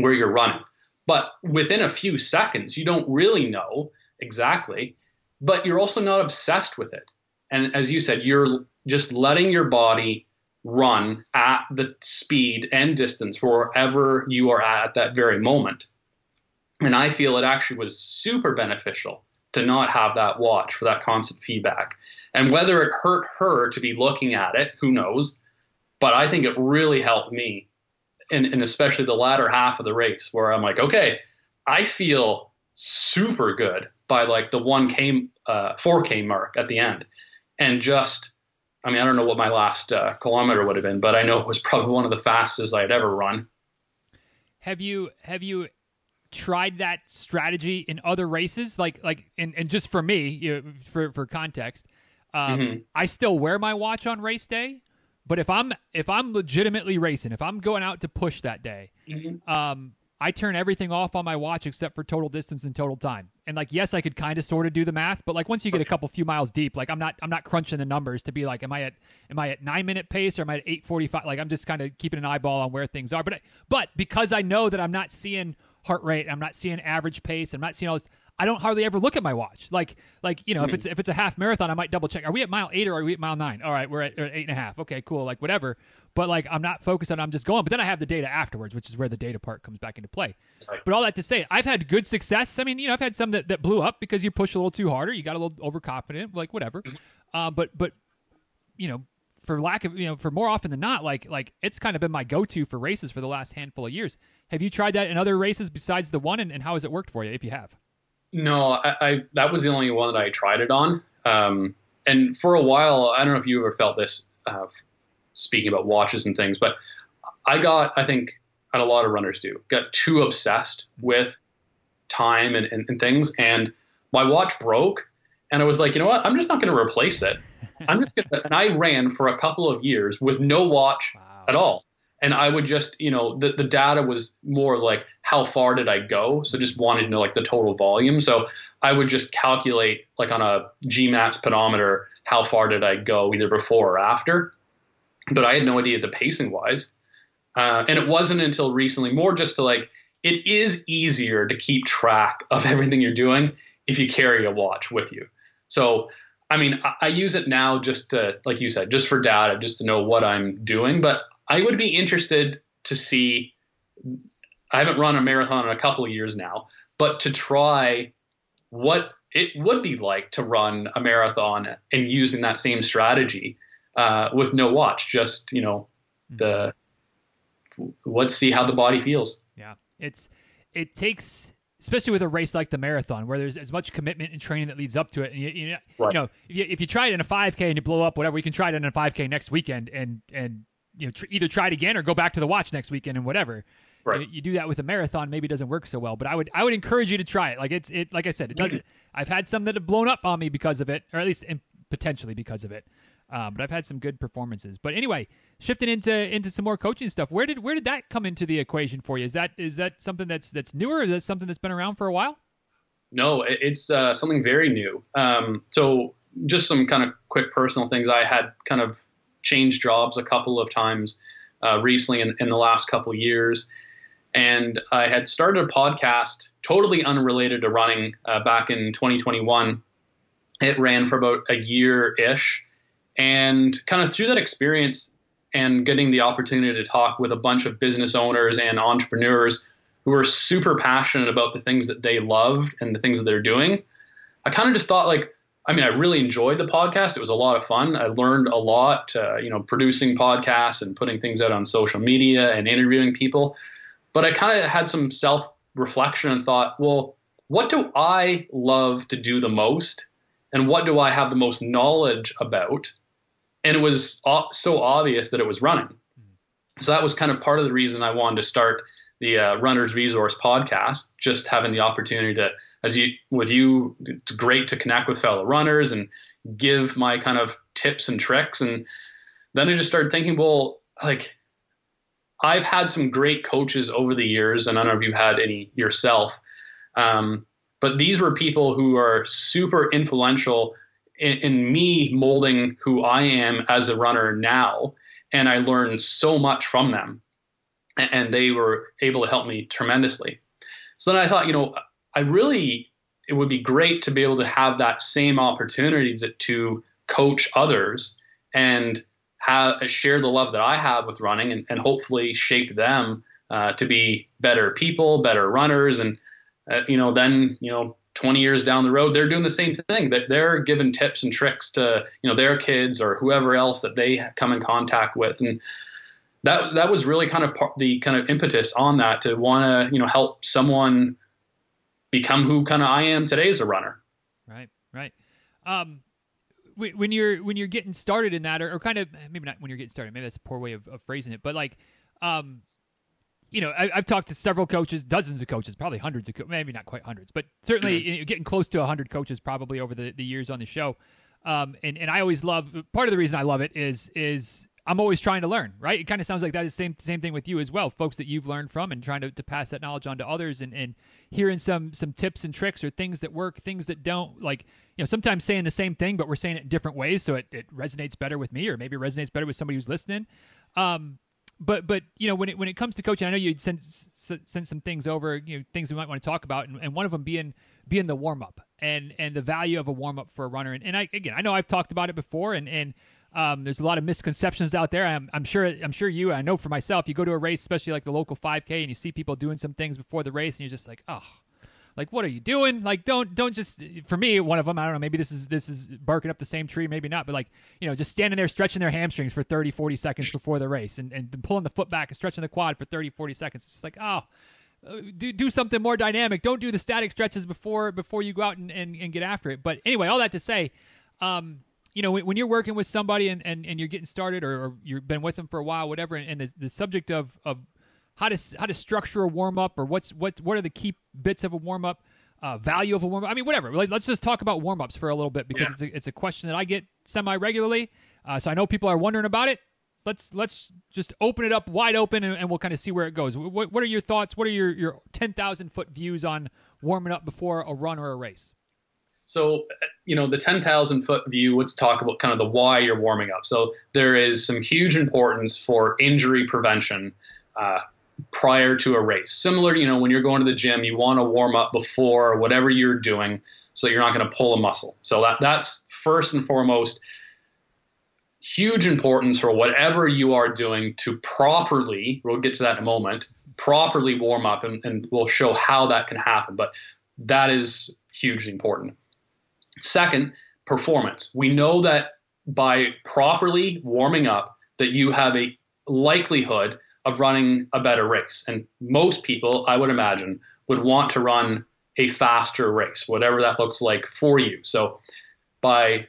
where you're running. But within a few seconds, you don't really know exactly, but you're also not obsessed with it. And as you said, you're just letting your body run at the speed and distance wherever you are at at that very moment. And I feel it actually was super beneficial to not have that watch for that constant feedback. And whether it hurt her to be looking at it, who knows? But I think it really helped me, and, and especially the latter half of the race, where I'm like, okay, I feel super good by like the 1K, uh, 4K mark at the end. And just I mean, I don't know what my last uh, kilometer would have been, but I know it was probably one of the fastest I had ever run. Have you have you tried that strategy in other races? Like like and, and just for me, you know, for for context, um, mm-hmm. I still wear my watch on race day. But if I'm if I'm legitimately racing, if I'm going out to push that day, mm-hmm. um, I turn everything off on my watch except for total distance and total time. And like, yes, I could kind of sort of do the math, but like once you get a couple few miles deep, like I'm not I'm not crunching the numbers to be like, am I at am I at nine minute pace or am I at eight forty five? Like I'm just kind of keeping an eyeball on where things are. But but because I know that I'm not seeing heart rate, I'm not seeing average pace, I'm not seeing all this. I don't hardly ever look at my watch. Like like you know mm-hmm. if it's if it's a half marathon, I might double check. Are we at mile eight or are we at mile nine? All right, we're at, eight and a half. Okay, cool. Like whatever. But like I'm not focused on. I'm just going. But then I have the data afterwards, which is where the data part comes back into play. Right. But all that to say, I've had good success. I mean, you know, I've had some that, that blew up because you push a little too harder. You got a little overconfident, like whatever. Mm-hmm. Uh, but but you know, for lack of you know, for more often than not, like like it's kind of been my go-to for races for the last handful of years. Have you tried that in other races besides the one, and, and how has it worked for you if you have? No, I, I that was the only one that I tried it on. Um, and for a while, I don't know if you ever felt this. Uh, speaking about watches and things, but I got, I think, and a lot of runners do, got too obsessed with time and, and, and things, and my watch broke, and I was like, you know what? I'm just not going to replace it. I'm just gonna, and I ran for a couple of years with no watch wow. at all. And I would just, you know, the, the data was more like how far did I go? So just wanted to know like the total volume. So I would just calculate like on a GMAPS pedometer how far did I go either before or after but I had no idea the pacing wise. Uh, and it wasn't until recently, more just to like, it is easier to keep track of everything you're doing if you carry a watch with you. So, I mean, I, I use it now just to, like you said, just for data, just to know what I'm doing. But I would be interested to see. I haven't run a marathon in a couple of years now, but to try what it would be like to run a marathon and using that same strategy uh, with no watch. Just you know hmm. the let's see how the body feels. Yeah, it's it takes especially with a race like the marathon where there's as much commitment and training that leads up to it. And you, you, right. you know, if you, if you try it in a 5K and you blow up, whatever, you can try it in a 5K next weekend and and you know tr- either try it again or go back to the watch next weekend and whatever. Right. You, you, do that with a marathon, maybe it doesn't work so well. But I would I would encourage you to try it. Like it's it like I said, it doesn't. I've had some that have blown up on me because of it, or at least in, potentially because of it. Um, but I've had some good performances. But anyway, shifting into into some more coaching stuff. Where did where did that come into the equation for you? Is that is that something that's that's newer? Or is that something that's been around for a while? No, it's uh, something very new. Um, so just some kind of quick personal things. I had kind of changed jobs a couple of times uh, recently in, in the last couple years. And I had started a podcast totally unrelated to running uh, back in 2021. It ran for about a year ish and kind of through that experience and getting the opportunity to talk with a bunch of business owners and entrepreneurs who are super passionate about the things that they loved and the things that they're doing, I kind of just thought like, I mean, I really enjoyed the podcast. It was a lot of fun. I learned a lot, uh, you know, producing podcasts and putting things out on social media and interviewing people. But I kind of had some self reflection and thought, well, what do I love to do the most? And what do I have the most knowledge about? and it was so obvious that it was running. So that was kind of part of the reason I wanted to start the uh, Runner's Resource podcast. Just having the opportunity to, as you with you, it's great to connect with fellow runners and give my kind of tips and tricks. And then I just started thinking, well, like I've had some great coaches over the years, and I don't know if you've had any yourself. Um, but these were people who are super influential in, in me molding who I am as a runner now. And I learned so much from them. And they were able to help me tremendously. So then I thought, you know, I really, it would be great to be able to have that same opportunity to, to coach others and have share the love that I have with running and, and hopefully shape them uh, to be better people, better runners, and uh, you know then you know 20 years down the road, they're doing the same thing. That they're giving tips and tricks to you know their kids or whoever else that they come in contact with, and that that was really kind of the kind of impetus on that to want to you know help someone become who kind of I am today as a runner. Right, right. Um, when you're when you're getting started in that, or, or, kind of maybe not when you're getting started, maybe that's a poor way of, of phrasing it, but like, um, you know, I, have talked to several coaches, dozens of coaches, probably hundreds of, co- maybe not quite hundreds, but certainly mm-hmm. getting close to hundred coaches probably over the, the years on the show. Um, and and I always love part of the reason I love it is is I'm always trying to learn, right? It kind of sounds like that is the same same thing with you as well, folks that you've learned from and trying to, to pass that knowledge on to others and, and hearing some some tips and tricks or things that work, things that don't. Like you know, sometimes saying the same thing but we're saying it in different ways, so it, it resonates better with me or maybe it resonates better with somebody who's listening. Um, but but you know when it when it comes to coaching, I know you sent sent some things over, you know, things we might want to talk about, and, and one of them being being the warm up and and the value of a warm up for a runner. And, and I again, I know I've talked about it before, and and um, there's a lot of misconceptions out there. I'm, I'm sure I'm sure you. I know for myself, you go to a race, especially like the local 5K, and you see people doing some things before the race, and you're just like, oh. Like what are you doing? Like don't don't just for me one of them I don't know maybe this is this is barking up the same tree maybe not but like you know just standing there stretching their hamstrings for 30 40 seconds before the race and and pulling the foot back and stretching the quad for 30 40 seconds it's like oh do do something more dynamic. Don't do the static stretches before before you go out and, and, and get after it. But anyway, all that to say, um, you know, when, when, you're working with somebody and, and, and you're getting started or, or you've been with them for a while, whatever, and, and the, the subject of, of how to how to structure a warm up or what's what what are the key bits of a warm up, uh, value of a warm up. I mean, whatever. Like, let's just talk about warm ups for a little bit because yeah. it's a, it's a question that I get semi regularly. Uh, so I know people are wondering about it let's let's just open it up wide open and, and we'll kind of see where it goes. What, what are your thoughts? What are your your ten thousand foot views on warming up before a run or a race? So, you know, the 10,000 foot view, let's talk about kind of the why you're warming up. So, there is some huge importance for injury prevention uh, prior to a race. Similar, you know, when you're going to the gym, you want to warm up before whatever you're doing so you're not going to pull a muscle. So, that, that's first and foremost huge importance for whatever you are doing to properly, we'll get to that in a moment, properly warm up, and, and we'll show how that can happen. But that is hugely important. Second, performance. We know that by properly warming up, that you have a likelihood of running a better race. And most people, I would imagine, would want to run a faster race, whatever that looks like for you. So by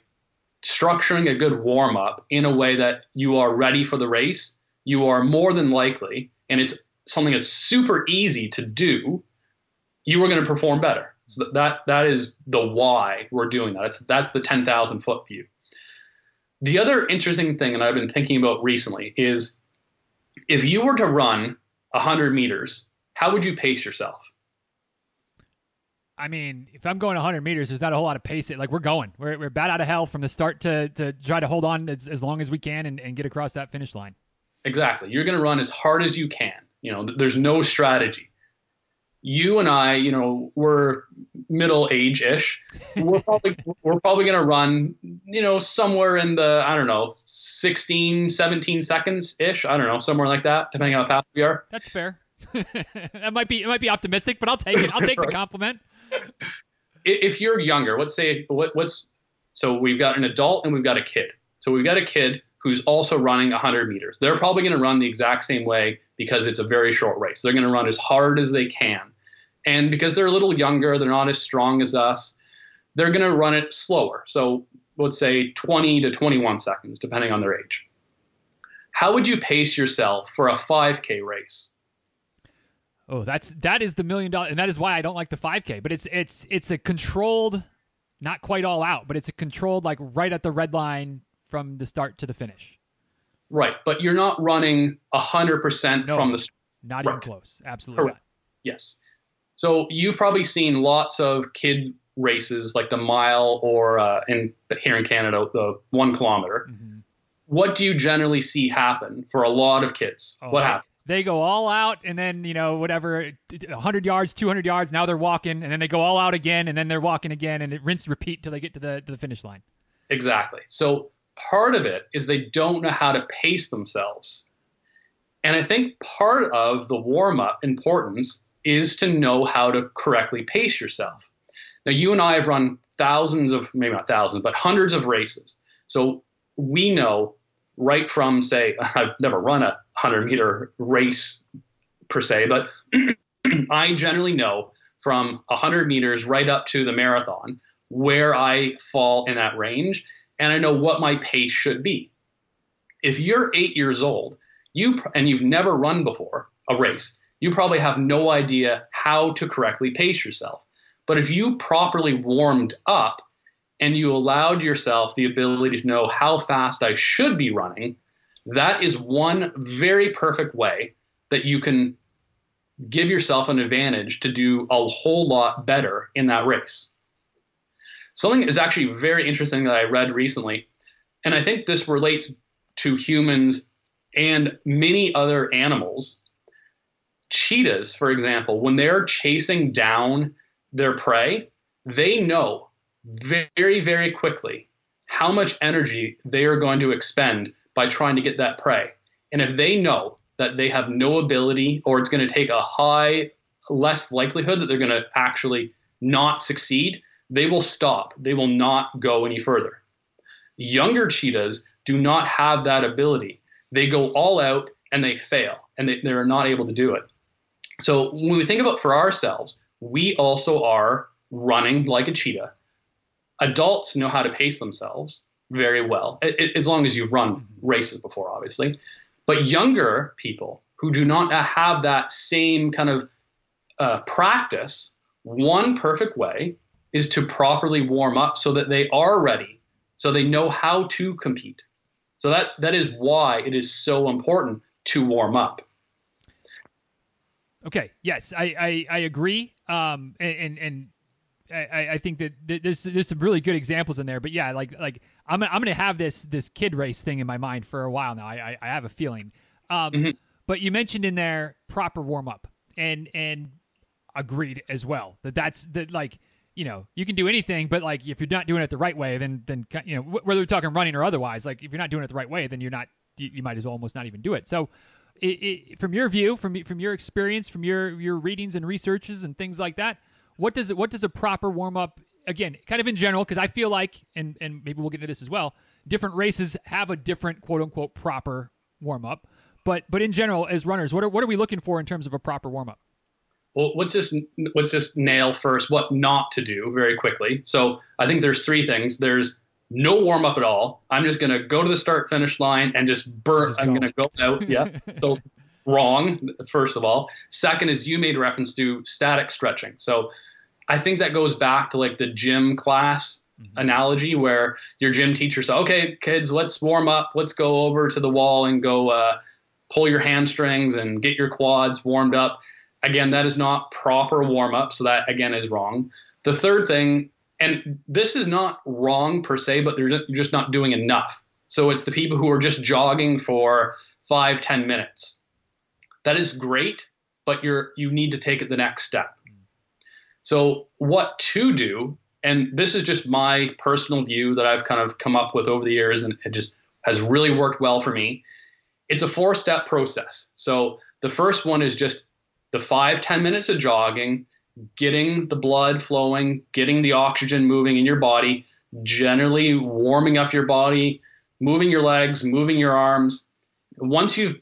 structuring a good warm up in a way that you are ready for the race, you are more than likely, and it's something that's super easy to do, you are going to perform better. So that that is the why we're doing that. That's that's the 10,000 foot view. The other interesting thing, and I've been thinking about recently, is if you were to run 100 meters, how would you pace yourself? I mean, if I'm going 100 meters, there's not a whole lot of pace. Like we're going, we're we're bad out of hell from the start to to try to hold on as, as long as we can and, and get across that finish line. Exactly. You're going to run as hard as you can. You know, there's no strategy. You and I, you know, we're middle age ish. We're probably we're probably going to run, you know, somewhere in the I don't know, 16, 17 seconds ish. I don't know, somewhere like that, depending on how fast we are. That's fair. that might be it might be optimistic, but I'll take it. I'll take the compliment if you're younger, let's say what, what's so we've got an adult and we've got a kid. So we've got a kid who's also running 100 meters. They're probably going to run the exact same way because it's a very short race. They're going to run as hard as they can. And because they're a little younger, they're not as strong as us, they're going to run it slower. So let's say 20 to 21 seconds, depending on their age. How would you pace yourself for a 5K race? Oh, that's that is the million dollar, and that is why I don't like the 5K. But it's it's it's a controlled, not quite all out, but it's a controlled like right at the red line from the start to the finish. Right, but you're not running hundred percent from the. start. Not right. even close. Absolutely Correct. not. Yes. So you've probably seen lots of kid races like the mile or uh, in here in Canada the one kilometer. Mm-hmm. What do you generally see happen for a lot of kids? Oh, what happens? they go all out and then you know whatever 100 yards 200 yards now they're walking and then they go all out again and then they're walking again and it rinse repeat till they get to the to the finish line exactly so part of it is they don't know how to pace themselves and i think part of the warm up importance is to know how to correctly pace yourself now you and i have run thousands of maybe not thousands but hundreds of races so we know right from say i've never run a 100 meter race per se, but I generally know from 100 meters right up to the marathon where I fall in that range, and I know what my pace should be. If you're eight years old, you and you've never run before a race, you probably have no idea how to correctly pace yourself. But if you properly warmed up and you allowed yourself the ability to know how fast I should be running, that is one very perfect way that you can give yourself an advantage to do a whole lot better in that race. Something is actually very interesting that I read recently, and I think this relates to humans and many other animals. Cheetahs, for example, when they're chasing down their prey, they know very, very quickly how much energy they are going to expend by trying to get that prey. And if they know that they have no ability or it's going to take a high, less likelihood that they're going to actually not succeed, they will stop. They will not go any further. Younger cheetahs do not have that ability. They go all out and they fail and they, they're not able to do it. So when we think about for ourselves, we also are running like a cheetah. Adults know how to pace themselves very well, as long as you've run races before, obviously. But younger people who do not have that same kind of uh, practice, one perfect way is to properly warm up so that they are ready, so they know how to compete. So that that is why it is so important to warm up. Okay. Yes, I I, I agree. Um, and and I, I think that there's there's some really good examples in there. But yeah, like like I'm I'm gonna have this this kid race thing in my mind for a while now. I I, I have a feeling. Um, mm-hmm. but you mentioned in there proper warm up and and agreed as well that that's that like you know you can do anything but like if you're not doing it the right way then then you know whether we're talking running or otherwise like if you're not doing it the right way then you're not you, you might as well almost not even do it so it, it, from your view from from your experience from your your readings and researches and things like that what does it what does a proper warm up again, kind of in general, because I feel like, and and maybe we'll get into this as well. Different races have a different quote unquote proper warm up, but but in general, as runners, what are what are we looking for in terms of a proper warm up? Well, let's just let's just nail first what not to do very quickly. So I think there's three things. There's no warm up at all. I'm just going to go to the start finish line and just burn. Just I'm going to go out. Yeah. so wrong, first of all. Second is you made reference to static stretching. So I think that goes back to like the gym class mm-hmm. analogy where your gym teacher said, okay, kids, let's warm up. Let's go over to the wall and go uh, pull your hamstrings and get your quads warmed up. Again, that is not proper warm up. So that again is wrong. The third thing, and this is not wrong per se, but they're just not doing enough. So it's the people who are just jogging for five, ten minutes. That is great, but you're you need to take it the next step. So, what to do, and this is just my personal view that I've kind of come up with over the years, and it just has really worked well for me. It's a four step process. So, the first one is just the five, ten minutes of jogging, getting the blood flowing, getting the oxygen moving in your body, generally warming up your body, moving your legs, moving your arms. Once you've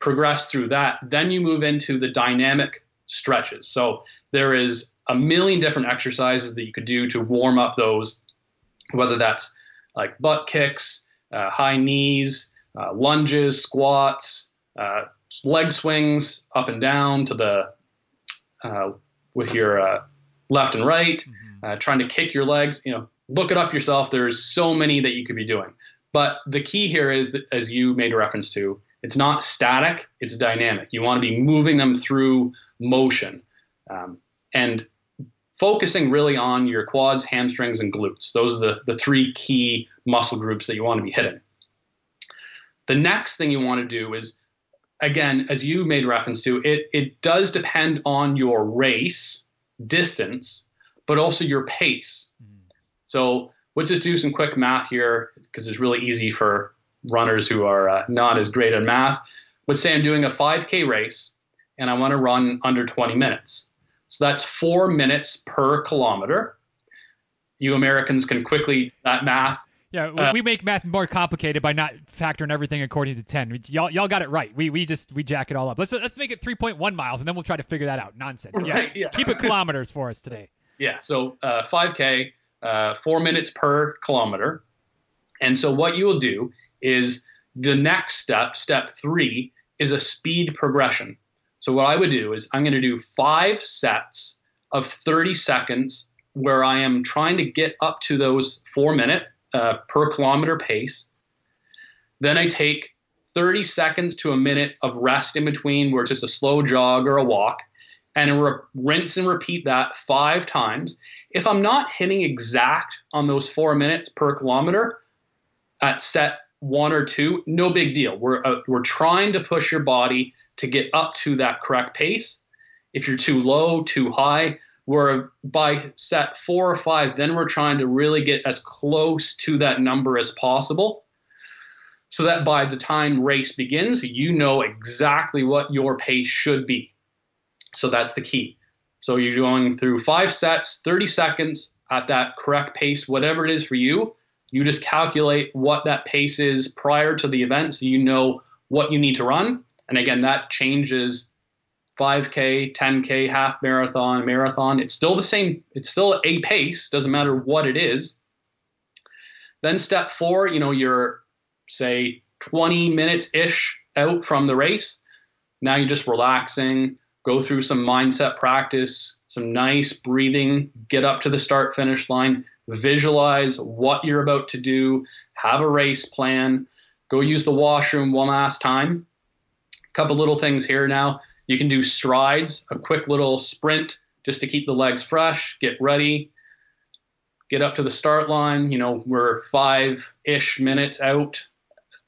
progressed through that, then you move into the dynamic stretches. So there is a million different exercises that you could do to warm up those, whether that's like butt kicks, uh, high knees, uh, lunges, squats, uh, leg swings up and down to the uh, with your uh, left and right, mm-hmm. Uh, trying to kick your legs. You know, look it up yourself. There's so many that you could be doing. But the key here is, as you made a reference to, it's not static, it's dynamic. You want to be moving them through motion. Um, and focusing really on your quads, hamstrings, and glutes. Those are the, the three key muscle groups that you want to be hitting. The next thing you want to do is, again, as you made reference to, it, it does depend on your race distance, but also your pace. Mm-hmm. So let's just do some quick math here because it's really easy for runners who are uh, not as great at math. Let's say I'm doing a 5K race and I want to run under 20 minutes. So that's four minutes per kilometer. You Americans can quickly that math. Yeah, uh, we make math more complicated by not factoring everything according to ten. Y'all, y'all got it right. We we just we jack it all up. Let's let's make it 3.1 miles, and then we'll try to figure that out. Nonsense. Yeah, right, yeah. keep it kilometers for us today. Yeah, so uh, 5K, uh, four minutes per kilometer, and so what you will do is the next step, step three, is a speed progression. So what I would do is I'm going to do five sets of 30 seconds where I am trying to get up to those four minute uh, per kilometer pace. Then I take 30 seconds to a minute of rest in between where it's just a slow jog or a walk and re- rinse and repeat that five times. If I'm not hitting exact on those four minutes per kilometer at set one or two, no big deal. We're uh, we're trying to push your body to get up to that correct pace. If you're too low, too high, Where by set four or five, then we're trying to really get as close to that number as possible so that by the time race begins, you know exactly what your pace should be. So that's the key. So you're going through five sets, 30 seconds at that correct pace, whatever it is for you. You just calculate what that pace is prior to the event so you know what you need to run. And again, that changes 5K, 10K, half marathon, marathon. It's still the same, it's still a pace, doesn't matter what it is. Then step four, you know, you're say 20 minutes ish out from the race. Now you're just relaxing, go through some mindset practice, some nice breathing, get up to the start finish line, visualize what you're about to do, have a race plan, go use the washroom one last time. A couple little things here now. You can do strides, a quick little sprint just to keep the legs fresh, get ready, get up to the start line. You know, we're five ish minutes out.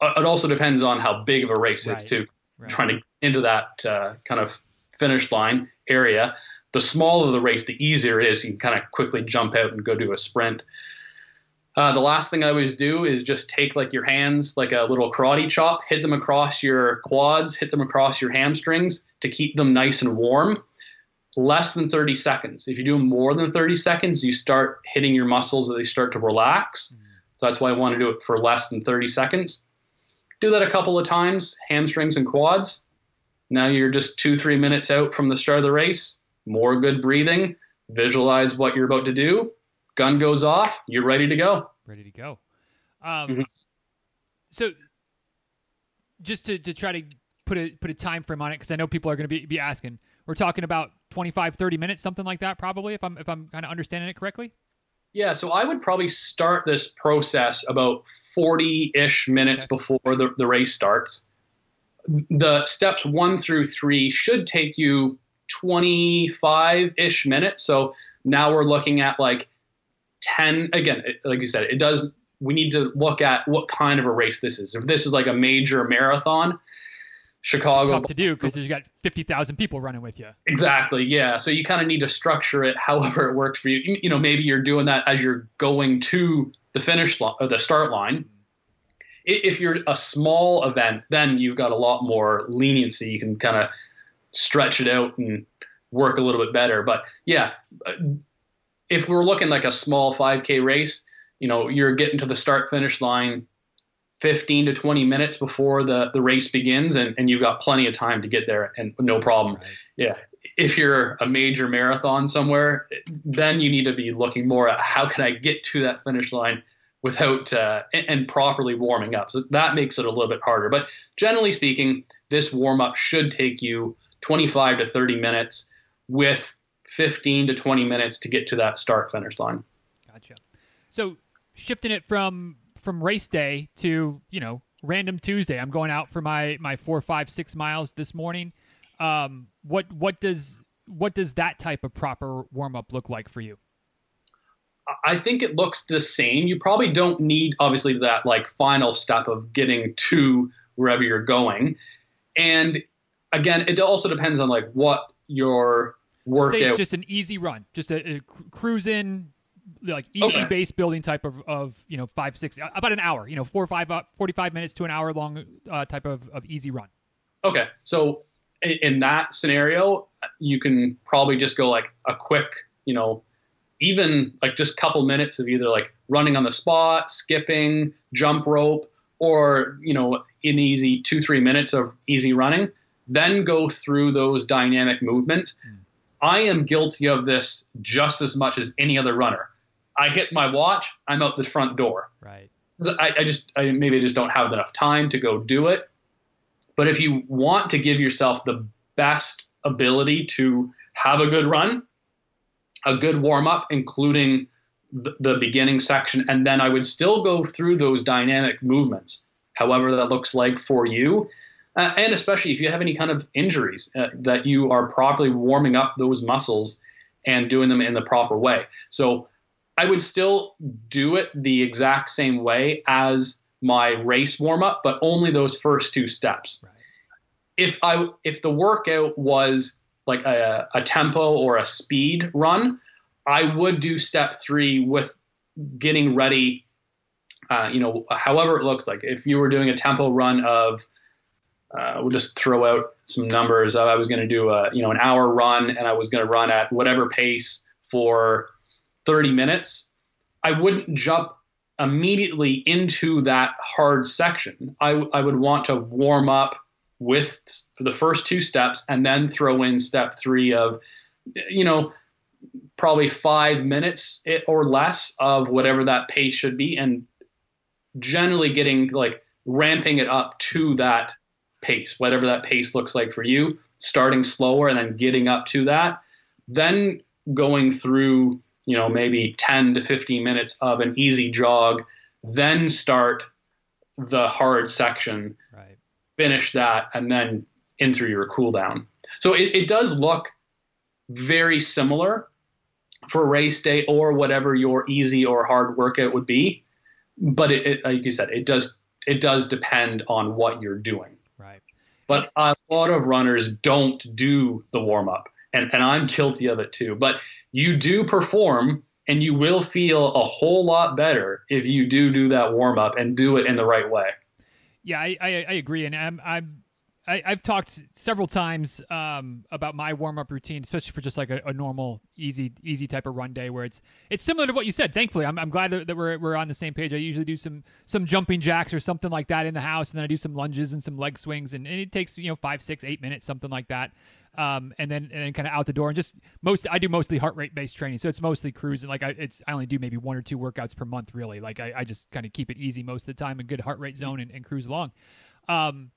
Uh, it also depends on how big of a race right. it's too. Right. Trying to into that uh, kind of finish line area. The smaller the race, the easier it is. You can kind of quickly jump out and go do a sprint. Uh, the last thing I always do is just take like your hands, like a little karate chop, hit them across your quads, hit them across your hamstrings to keep them nice and warm. Less than 30 seconds. If you do more than 30 seconds, you start hitting your muscles and they start to relax. Mm-hmm. So that's why I want to do it for less than 30 seconds. Do that a couple of times, hamstrings and quads. Now you're just two, three minutes out from the start of the race. More good breathing. Visualize what you're about to do. Gun goes off. You're ready to go. Ready to go. Um, mm-hmm. So, just to, to try to put a put a time frame on it, because I know people are going to be, be asking. We're talking about 25, 30 minutes, something like that, probably, if I'm if I'm kind of understanding it correctly. Yeah, so I would probably start this process about 40 ish minutes okay. before the, the race starts. The steps one through three should take you 25 ish minutes. So now we're looking at like 10, again, like you said, it does, we need to look at what kind of a race this is. If this is like a major marathon, Chicago. Tough to do because you got 50,000 people running with you. Exactly. Yeah. So you kind of need to structure it however it works for you. You know, maybe you're doing that as you're going to the finish line or the start line. If you're a small event, then you've got a lot more leniency. You can kind of stretch it out and work a little bit better. But yeah, if we're looking like a small 5K race, you know, you're getting to the start finish line 15 to 20 minutes before the, the race begins, and, and you've got plenty of time to get there and no problem. Right. Yeah. If you're a major marathon somewhere, then you need to be looking more at how can I get to that finish line without uh, and, and, properly warming up. So that makes it a little bit harder. But generally speaking, this warm up should take you 25 to 30 minutes with 15 to 20 minutes to get to that start finish line. Gotcha. So shifting it from from race day to you know random Tuesday. I'm going out for my my four, five, six miles this morning. Um, what what does what does that type of proper warm up look like for you? I think it looks the same. You probably don't need obviously that like final step of getting to wherever you're going. And again, it also depends on like what your workout. Say it's just an easy run, just a, a cruise in, like easy okay. base building type of, of you know five six about an hour you know four or five uh, 45 minutes to an hour long uh, type of, of easy run okay so in, in that scenario you can probably just go like a quick you know even like just a couple minutes of either like running on the spot skipping jump rope or you know in easy two three minutes of easy running then go through those dynamic movements mm. I am guilty of this just as much as any other runner. I hit my watch, I'm out the front door. Right. I, I just I maybe I just don't have enough time to go do it. But if you want to give yourself the best ability to have a good run, a good warm up, including the, the beginning section, and then I would still go through those dynamic movements, however that looks like for you. Uh, and especially if you have any kind of injuries, uh, that you are properly warming up those muscles and doing them in the proper way. So I would still do it the exact same way as my race warm up, but only those first two steps. Right. If I if the workout was like a, a tempo or a speed run, I would do step three with getting ready. Uh, you know, however it looks like. If you were doing a tempo run of, uh, we'll just throw out some numbers. I was going to do a, you know, an hour run, and I was going to run at whatever pace for 30 minutes. I wouldn't jump immediately into that hard section. I, I would want to warm up with the first two steps and then throw in step three of, you know, probably five minutes or less of whatever that pace should be and generally getting like ramping it up to that pace, whatever that pace looks like for you, starting slower and then getting up to that, then going through you know, maybe 10 to 15 minutes of an easy jog, then start the hard section, right. finish that, and then in through your cool down. So it, it does look very similar for race day or whatever your easy or hard workout would be. But it, it, like you said, it does it does depend on what you're doing. Right. But a lot of runners don't do the warm up and, and I'm guilty of it too. But you do perform and you will feel a whole lot better if you do do that warm up and do it in the right way. Yeah, I, I, I agree, and I'm, I'm I, have talked several times um, about my warm up routine, especially for just like a, a, normal, easy, easy type of run day where it's it's similar to what you said. Thankfully, I'm, I'm glad that, that, we're we're on the same page. I usually do some some jumping jacks or something like that in the house, and then I do some lunges and some leg swings, and, and it takes you know five, six, eight minutes, something like that um, and then and then kind of out the door and just most I do mostly heart rate based training, so it's mostly cruising. Like I it's I only do maybe one or two workouts per month really. Like I, I just kind of keep it easy most of the time, a good heart rate zone, and, and cruise along. Um,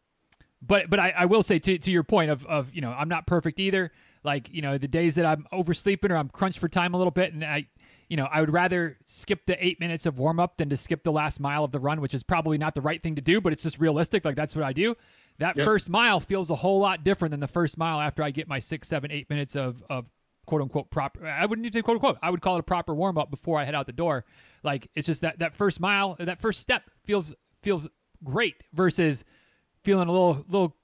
but but I, I will say to to your point of of you know I'm not perfect either. Like you know the days that I'm oversleeping or I'm crunched for time a little bit, and I you know, I would rather skip the eight minutes of warm up than to skip the last mile of the run, which is probably not the right thing to do, but it's just realistic. Like that's what I do. That yep. first mile feels a whole lot different than the first mile after I get my six, seven, eight minutes of, of quote unquote proper. I wouldn't even say quote unquote. I would call it a proper warm up before I head out the door. Like it's just that that first mile, that first step feels feels great versus feeling a little little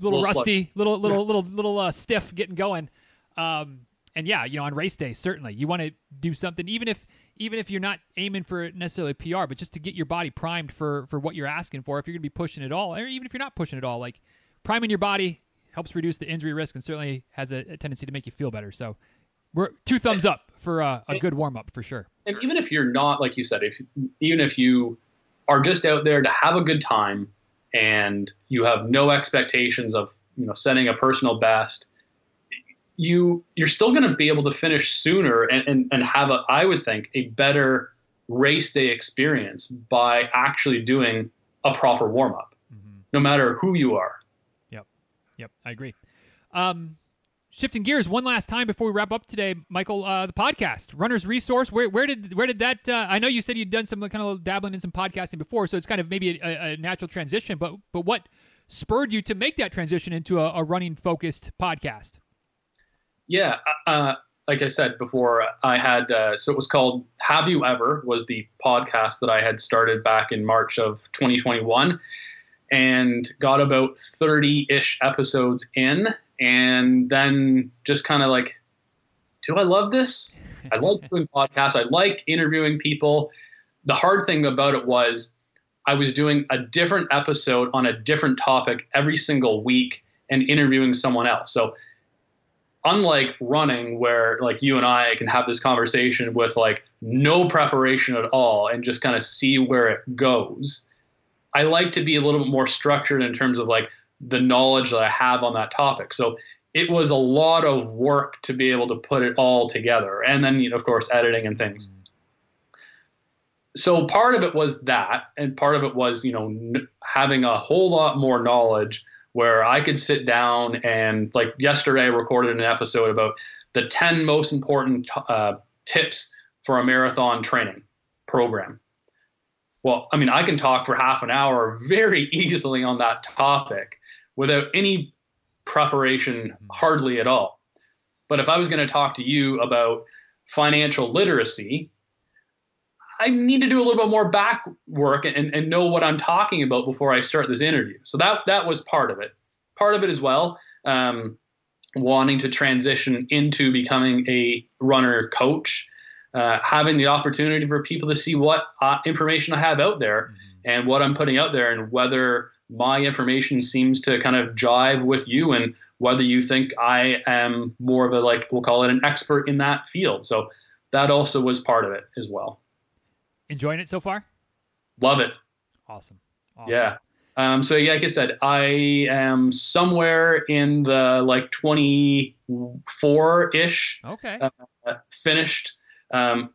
little, little rusty, little little yeah. little little uh, stiff getting going. Um, and yeah, you know, on race day, certainly you want to do something, even if even if you're not aiming for necessarily PR, but just to get your body primed for for what you're asking for. If you're going to be pushing it all, or even if you're not pushing it all, like priming your body helps reduce the injury risk and certainly has a, a tendency to make you feel better. So we're two thumbs up for uh, a good warm up for sure. And even if you're not, like you said, if even if you are just out there to have a good time and you have no expectations of you know setting a personal best you you're still going to be able to finish sooner and, and, and have a I would think a better race day experience by actually doing a proper warm up, mm-hmm. no matter who you are. Yep, yep, I agree. Um, shifting gears one last time before we wrap up today, Michael. Uh, the podcast, Runner's Resource. Where where did where did that? Uh, I know you said you'd done some kind of dabbling in some podcasting before, so it's kind of maybe a, a natural transition. But but what spurred you to make that transition into a, a running focused podcast? Yeah, uh, uh, like I said before, I had uh, so it was called Have You Ever was the podcast that I had started back in March of 2021, and got about 30-ish episodes in, and then just kind of like, do I love this? I like doing podcasts. I like interviewing people. The hard thing about it was I was doing a different episode on a different topic every single week and interviewing someone else. So unlike running where like you and I can have this conversation with like no preparation at all and just kind of see where it goes. I like to be a little bit more structured in terms of like the knowledge that I have on that topic. So it was a lot of work to be able to put it all together and then you know, of course editing and things. Mm-hmm. So part of it was that and part of it was, you know, n- having a whole lot more knowledge where I could sit down and like yesterday I recorded an episode about the 10 most important uh, tips for a marathon training program. Well, I mean, I can talk for half an hour very easily on that topic without any preparation, mm-hmm. hardly at all. But if I was going to talk to you about financial literacy, I need to do a little bit more back work and, and know what I'm talking about before I start this interview. So that that was part of it. Part of it as well. Um, wanting to transition into becoming a runner coach, uh, having the opportunity for people to see what uh, information I have out there mm-hmm. and what I'm putting out there, and whether my information seems to kind of jive with you, and whether you think I am more of a like we'll call it an expert in that field. So that also was part of it as well. Enjoying it so far? Love it. Awesome. awesome. Yeah. Um, so yeah, like I said, I am somewhere in the like 24 ish. Okay. Uh, finished. Um,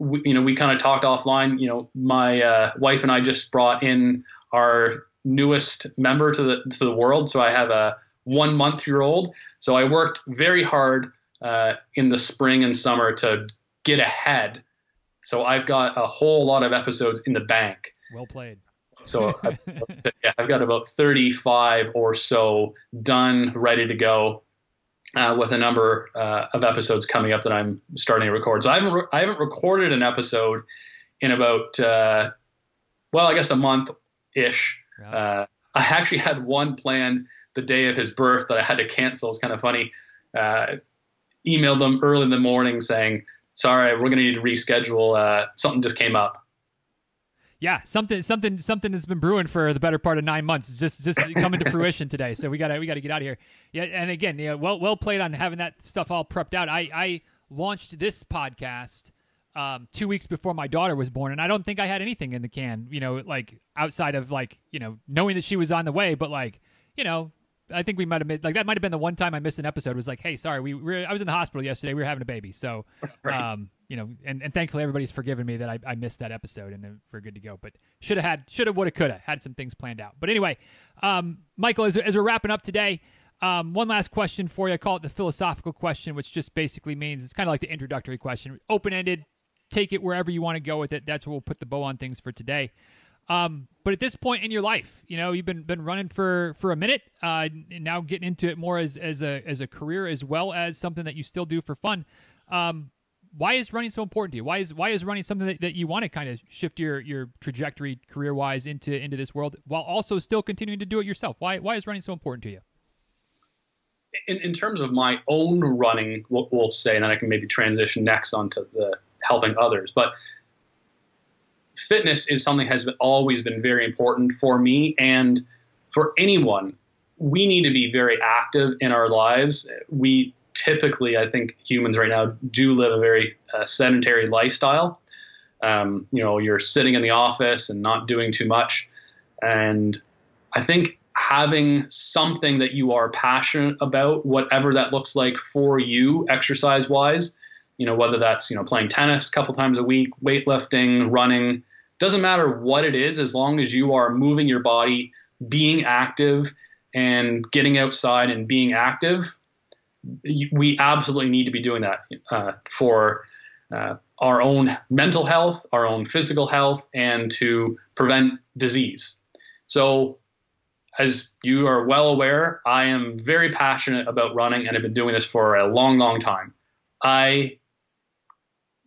we, you know, we kind of talked offline. You know, my uh, wife and I just brought in our newest member to the to the world. So I have a one month year old. So I worked very hard uh, in the spring and summer to get ahead. So I've got a whole lot of episodes in the bank. Well played. So I've, yeah, I've got about 35 or so done, ready to go, uh, with a number uh, of episodes coming up that I'm starting to record. So I haven't re- I haven't recorded an episode in about uh, well, I guess a month ish. Yeah. Uh, I actually had one planned the day of his birth that I had to cancel. It's kind of funny. Uh, emailed them early in the morning saying, "Sorry, we're going to need to reschedule. Uh, something just came up." yeah, something something something that's been brewing for the better part of nine months is just just coming to fruition today. So we gotta we gotta get out of here. Yeah, and again, yeah, well well played on having that stuff all prepped out. I I launched this podcast um, two weeks before my daughter was born, and I don't think I had anything in the can. You know, like outside of like you know knowing that she was on the way, but like you know I think we might have made like that might have been the one time I missed an episode. Was like, hey, sorry, we were, I was in the hospital yesterday. We were having a baby, so right. um, you know, and, and thankfully everybody's forgiven me that I, I missed that episode and we're good to go. But should have had, should have, would have, could have had some things planned out. But anyway, um, Michael, as, as we're wrapping up today, um, one last question for you. I call it the philosophical question, which just basically means it's kind of like the introductory question, open ended. Take it wherever you want to go with it. That's where we'll put the bow on things for today. Um, but at this point in your life, you know, you've been been running for for a minute, uh, and now getting into it more as as a as a career as well as something that you still do for fun. Um, why is running so important to you? Why is why is running something that, that you want to kind of shift your your trajectory career wise into into this world while also still continuing to do it yourself? Why why is running so important to you? In, in terms of my own running, we'll, we'll say, and then I can maybe transition next onto the helping others. But fitness is something that has always been very important for me and for anyone. We need to be very active in our lives. We typically, I think humans right now do live a very uh, sedentary lifestyle. Um, you know, you're sitting in the office and not doing too much. And I think having something that you are passionate about, whatever that looks like for you, exercise wise, you know, whether that's, you know, playing tennis a couple times a week, weightlifting, running, doesn't matter what it is, as long as you are moving your body, being active, and getting outside and being active, we absolutely need to be doing that uh, for uh, our own mental health, our own physical health, and to prevent disease. So, as you are well aware, I am very passionate about running and have been doing this for a long, long time. I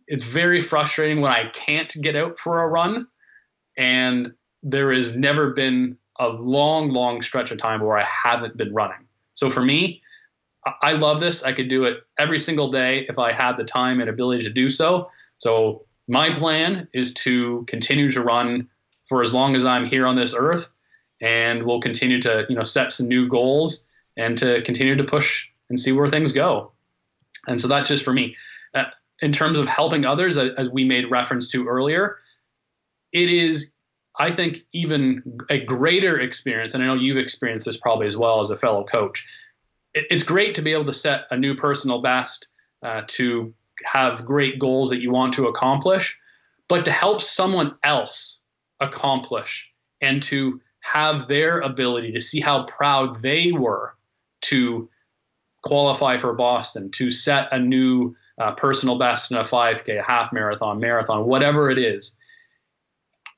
it's very frustrating when I can't get out for a run, and there has never been a long, long stretch of time where I haven't been running. So for me, I love this. I could do it every single day if I had the time and ability to do so. So my plan is to continue to run for as long as I'm here on this earth, and we'll continue to you know set some new goals and to continue to push and see where things go. And so that's just for me. Uh, in terms of helping others, as we made reference to earlier, it is, I think, even a greater experience. And I know you've experienced this probably as well as a fellow coach it's great to be able to set a new personal best, uh, to have great goals that you want to accomplish, but to help someone else accomplish and to have their ability to see how proud they were to qualify for Boston, to set a new uh, personal best in a 5K, a half marathon, marathon, whatever it is.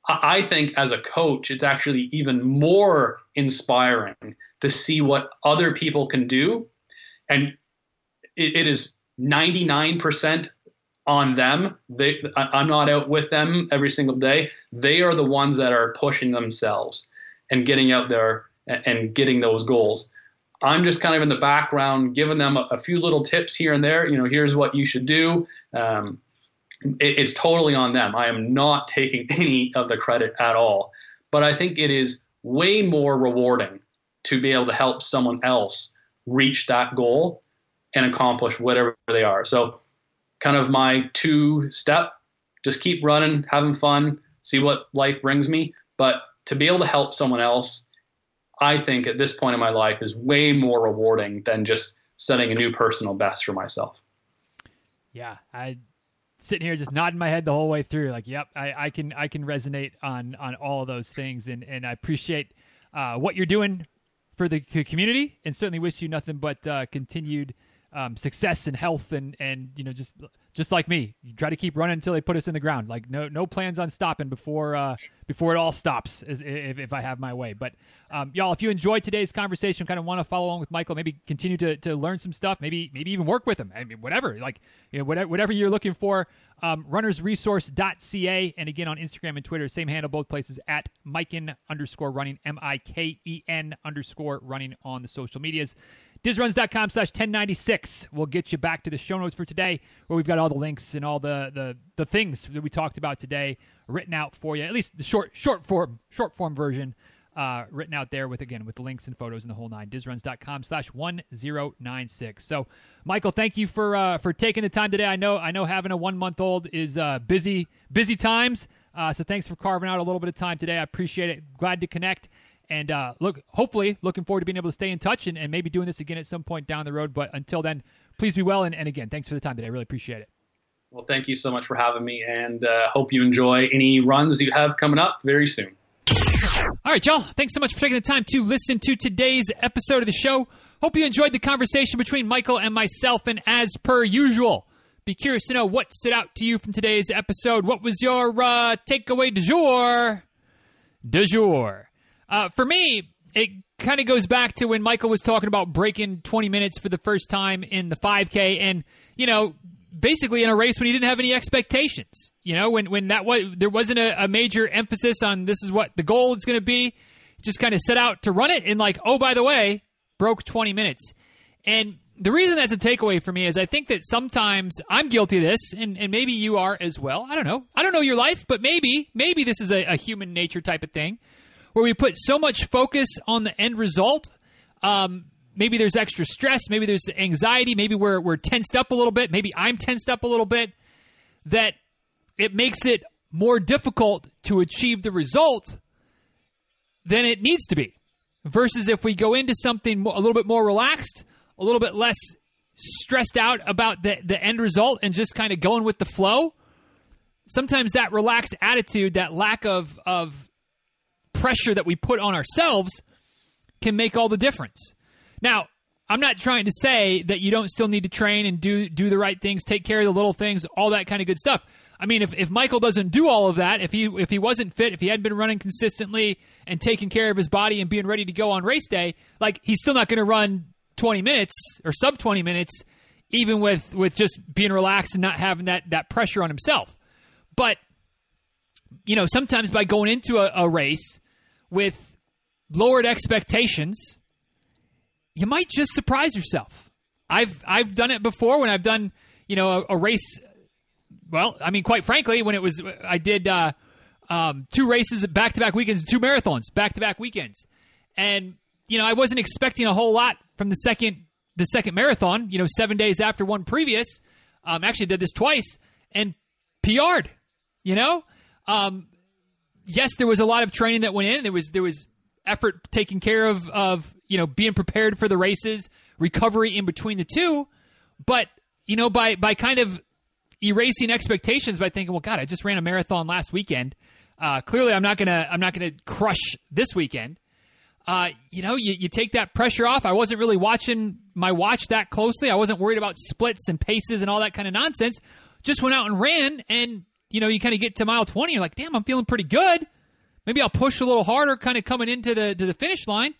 I think as a coach, it's actually even more inspiring to see what other people can do. And it, it is 99% on them. They, I'm not out with them every single day. They are the ones that are pushing themselves and getting out there and getting those goals. I'm just kind of in the background, giving them a, a few little tips here and there. You know, here's what you should do. Um, it, it's totally on them. I am not taking any of the credit at all. But I think it is way more rewarding to be able to help someone else reach that goal and accomplish whatever they are. So, kind of my two step just keep running, having fun, see what life brings me. But to be able to help someone else, I think at this point in my life is way more rewarding than just setting a new personal best for myself. Yeah, I sitting here just nodding my head the whole way through, like, yep, I, I can I can resonate on on all of those things, and and I appreciate uh, what you're doing for the community, and certainly wish you nothing but uh, continued um, success and health, and and you know just just like me, you try to keep running until they put us in the ground. Like no no plans on stopping before uh, before it all stops, if, if I have my way. But um, y'all, if you enjoyed today's conversation, kind of want to follow along with Michael, maybe continue to, to learn some stuff, maybe maybe even work with him. I mean, whatever, like you know, whatever, whatever you're looking for. Um, runnersresource.ca and again on Instagram and Twitter, same handle both places at Miken underscore running M I K E N underscore running on the social medias. DizRuns.com slash 1096 will get you back to the show notes for today, where we've got all the links and all the, the, the things that we talked about today written out for you, at least the short short form short form version uh, written out there with again with the links and photos and the whole nine. DizRuns.com slash 1096. So, Michael, thank you for uh, for taking the time today. I know I know having a one month old is uh, busy busy times. Uh, so thanks for carving out a little bit of time today. I appreciate it. Glad to connect. And uh, look, hopefully, looking forward to being able to stay in touch and, and, maybe doing this again at some point down the road. But until then, please be well. And, and again, thanks for the time today. I really appreciate it. Well, thank you so much for having me, and uh, hope you enjoy any runs you have coming up very soon. All right, y'all. Thanks so much for taking the time to listen to today's episode of the show. Hope you enjoyed the conversation between Michael and myself, and as per usual, be curious to know what stood out to you from today's episode. What was your uh, takeaway du jour? Du jour. Uh, for me, it kind of goes back to when Michael was talking about breaking 20 minutes for the first time in the 5K, and you know, basically in a race when he didn't have any expectations. You know, when when that was there wasn't a, a major emphasis on this is what the goal is going to be. Just kind of set out to run it, and like, oh, by the way, broke 20 minutes. And the reason that's a takeaway for me is I think that sometimes I'm guilty of this, and, and maybe you are as well. I don't know. I don't know your life, but maybe maybe this is a, a human nature type of thing where we put so much focus on the end result. Um, maybe there's extra stress, maybe there's anxiety, maybe we're we're tensed up a little bit, maybe I'm tensed up a little bit that it makes it more difficult to achieve the result than it needs to be. Versus if we go into something a little bit more relaxed, a little bit less stressed out about the, the end result and just kind of going with the flow, sometimes that relaxed attitude, that lack of, of pressure that we put on ourselves can make all the difference. Now, I'm not trying to say that you don't still need to train and do do the right things, take care of the little things, all that kind of good stuff. I mean, if, if Michael doesn't do all of that, if he if he wasn't fit, if he hadn't been running consistently and taking care of his body and being ready to go on race day, like he's still not going to run 20 minutes or sub 20 minutes, even with with just being relaxed and not having that that pressure on himself. But you know, sometimes by going into a, a race with lowered expectations, you might just surprise yourself. I've I've done it before when I've done you know a, a race. Well, I mean, quite frankly, when it was I did uh, um, two races back to back weekends, two marathons back to back weekends, and you know I wasn't expecting a whole lot from the second the second marathon. You know, seven days after one previous. Um, actually did this twice and PR'd. You know, um, yes, there was a lot of training that went in. There was there was effort taking care of of you know being prepared for the races, recovery in between the two. But you know by by kind of erasing expectations by thinking, well, God, I just ran a marathon last weekend. Uh, clearly, I'm not gonna I'm not gonna crush this weekend. Uh, you know, you, you take that pressure off. I wasn't really watching my watch that closely. I wasn't worried about splits and paces and all that kind of nonsense. Just went out and ran, and you know, you kind of get to mile 20, you're like, damn, I'm feeling pretty good. Maybe I'll push a little harder, kind of coming into the to the finish line,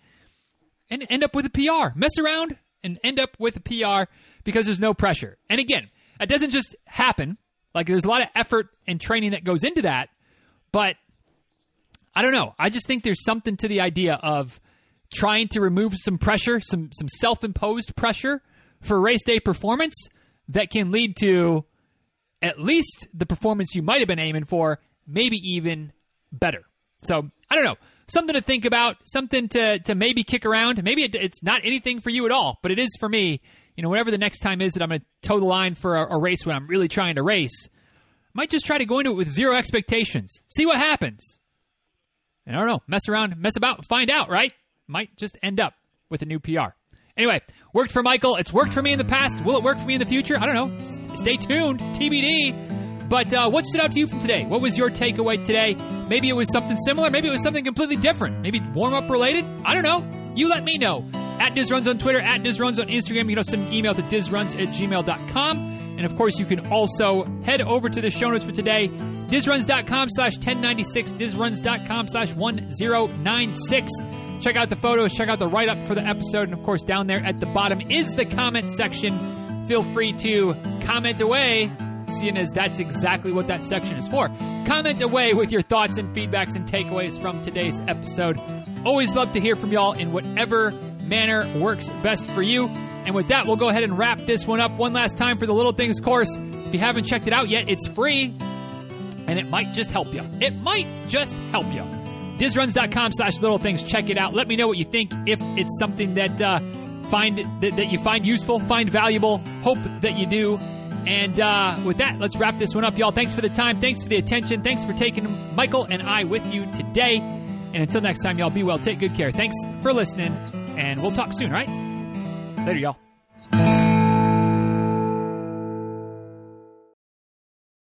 and end up with a PR. Mess around and end up with a PR because there's no pressure. And again, it doesn't just happen. Like there's a lot of effort and training that goes into that, but I don't know. I just think there's something to the idea of trying to remove some pressure, some some self-imposed pressure for race day performance that can lead to at least the performance you might have been aiming for, maybe even better. So, I don't know. Something to think about, something to, to maybe kick around. Maybe it, it's not anything for you at all, but it is for me. You know, whatever the next time is that I'm going to toe the line for a, a race when I'm really trying to race, might just try to go into it with zero expectations. See what happens. And I don't know, mess around, mess about, find out, right? Might just end up with a new PR. Anyway, worked for Michael. It's worked for me in the past. Will it work for me in the future? I don't know. Stay tuned. TBD. But uh, what stood out to you from today? What was your takeaway today? Maybe it was something similar. Maybe it was something completely different. Maybe warm up related. I don't know. You let me know. At DizRuns on Twitter, at DizRuns on Instagram. You can send an email to dizruns at gmail.com. And of course, you can also head over to the show notes for today, dizruns.com slash 1096, dizruns.com slash 1096. Check out the photos, check out the write up for the episode, and of course, down there at the bottom is the comment section. Feel free to comment away, seeing as that's exactly what that section is for. Comment away with your thoughts and feedbacks and takeaways from today's episode. Always love to hear from y'all in whatever manner works best for you. And with that, we'll go ahead and wrap this one up one last time for the Little Things course. If you haven't checked it out yet, it's free and it might just help you. It might just help you. Dizruns.com slash little things. Check it out. Let me know what you think. If it's something that uh, find that, that you find useful, find valuable, hope that you do. And uh, with that, let's wrap this one up, y'all. Thanks for the time. Thanks for the attention. Thanks for taking Michael and I with you today. And until next time, y'all, be well. Take good care. Thanks for listening. And we'll talk soon, right? Later, y'all.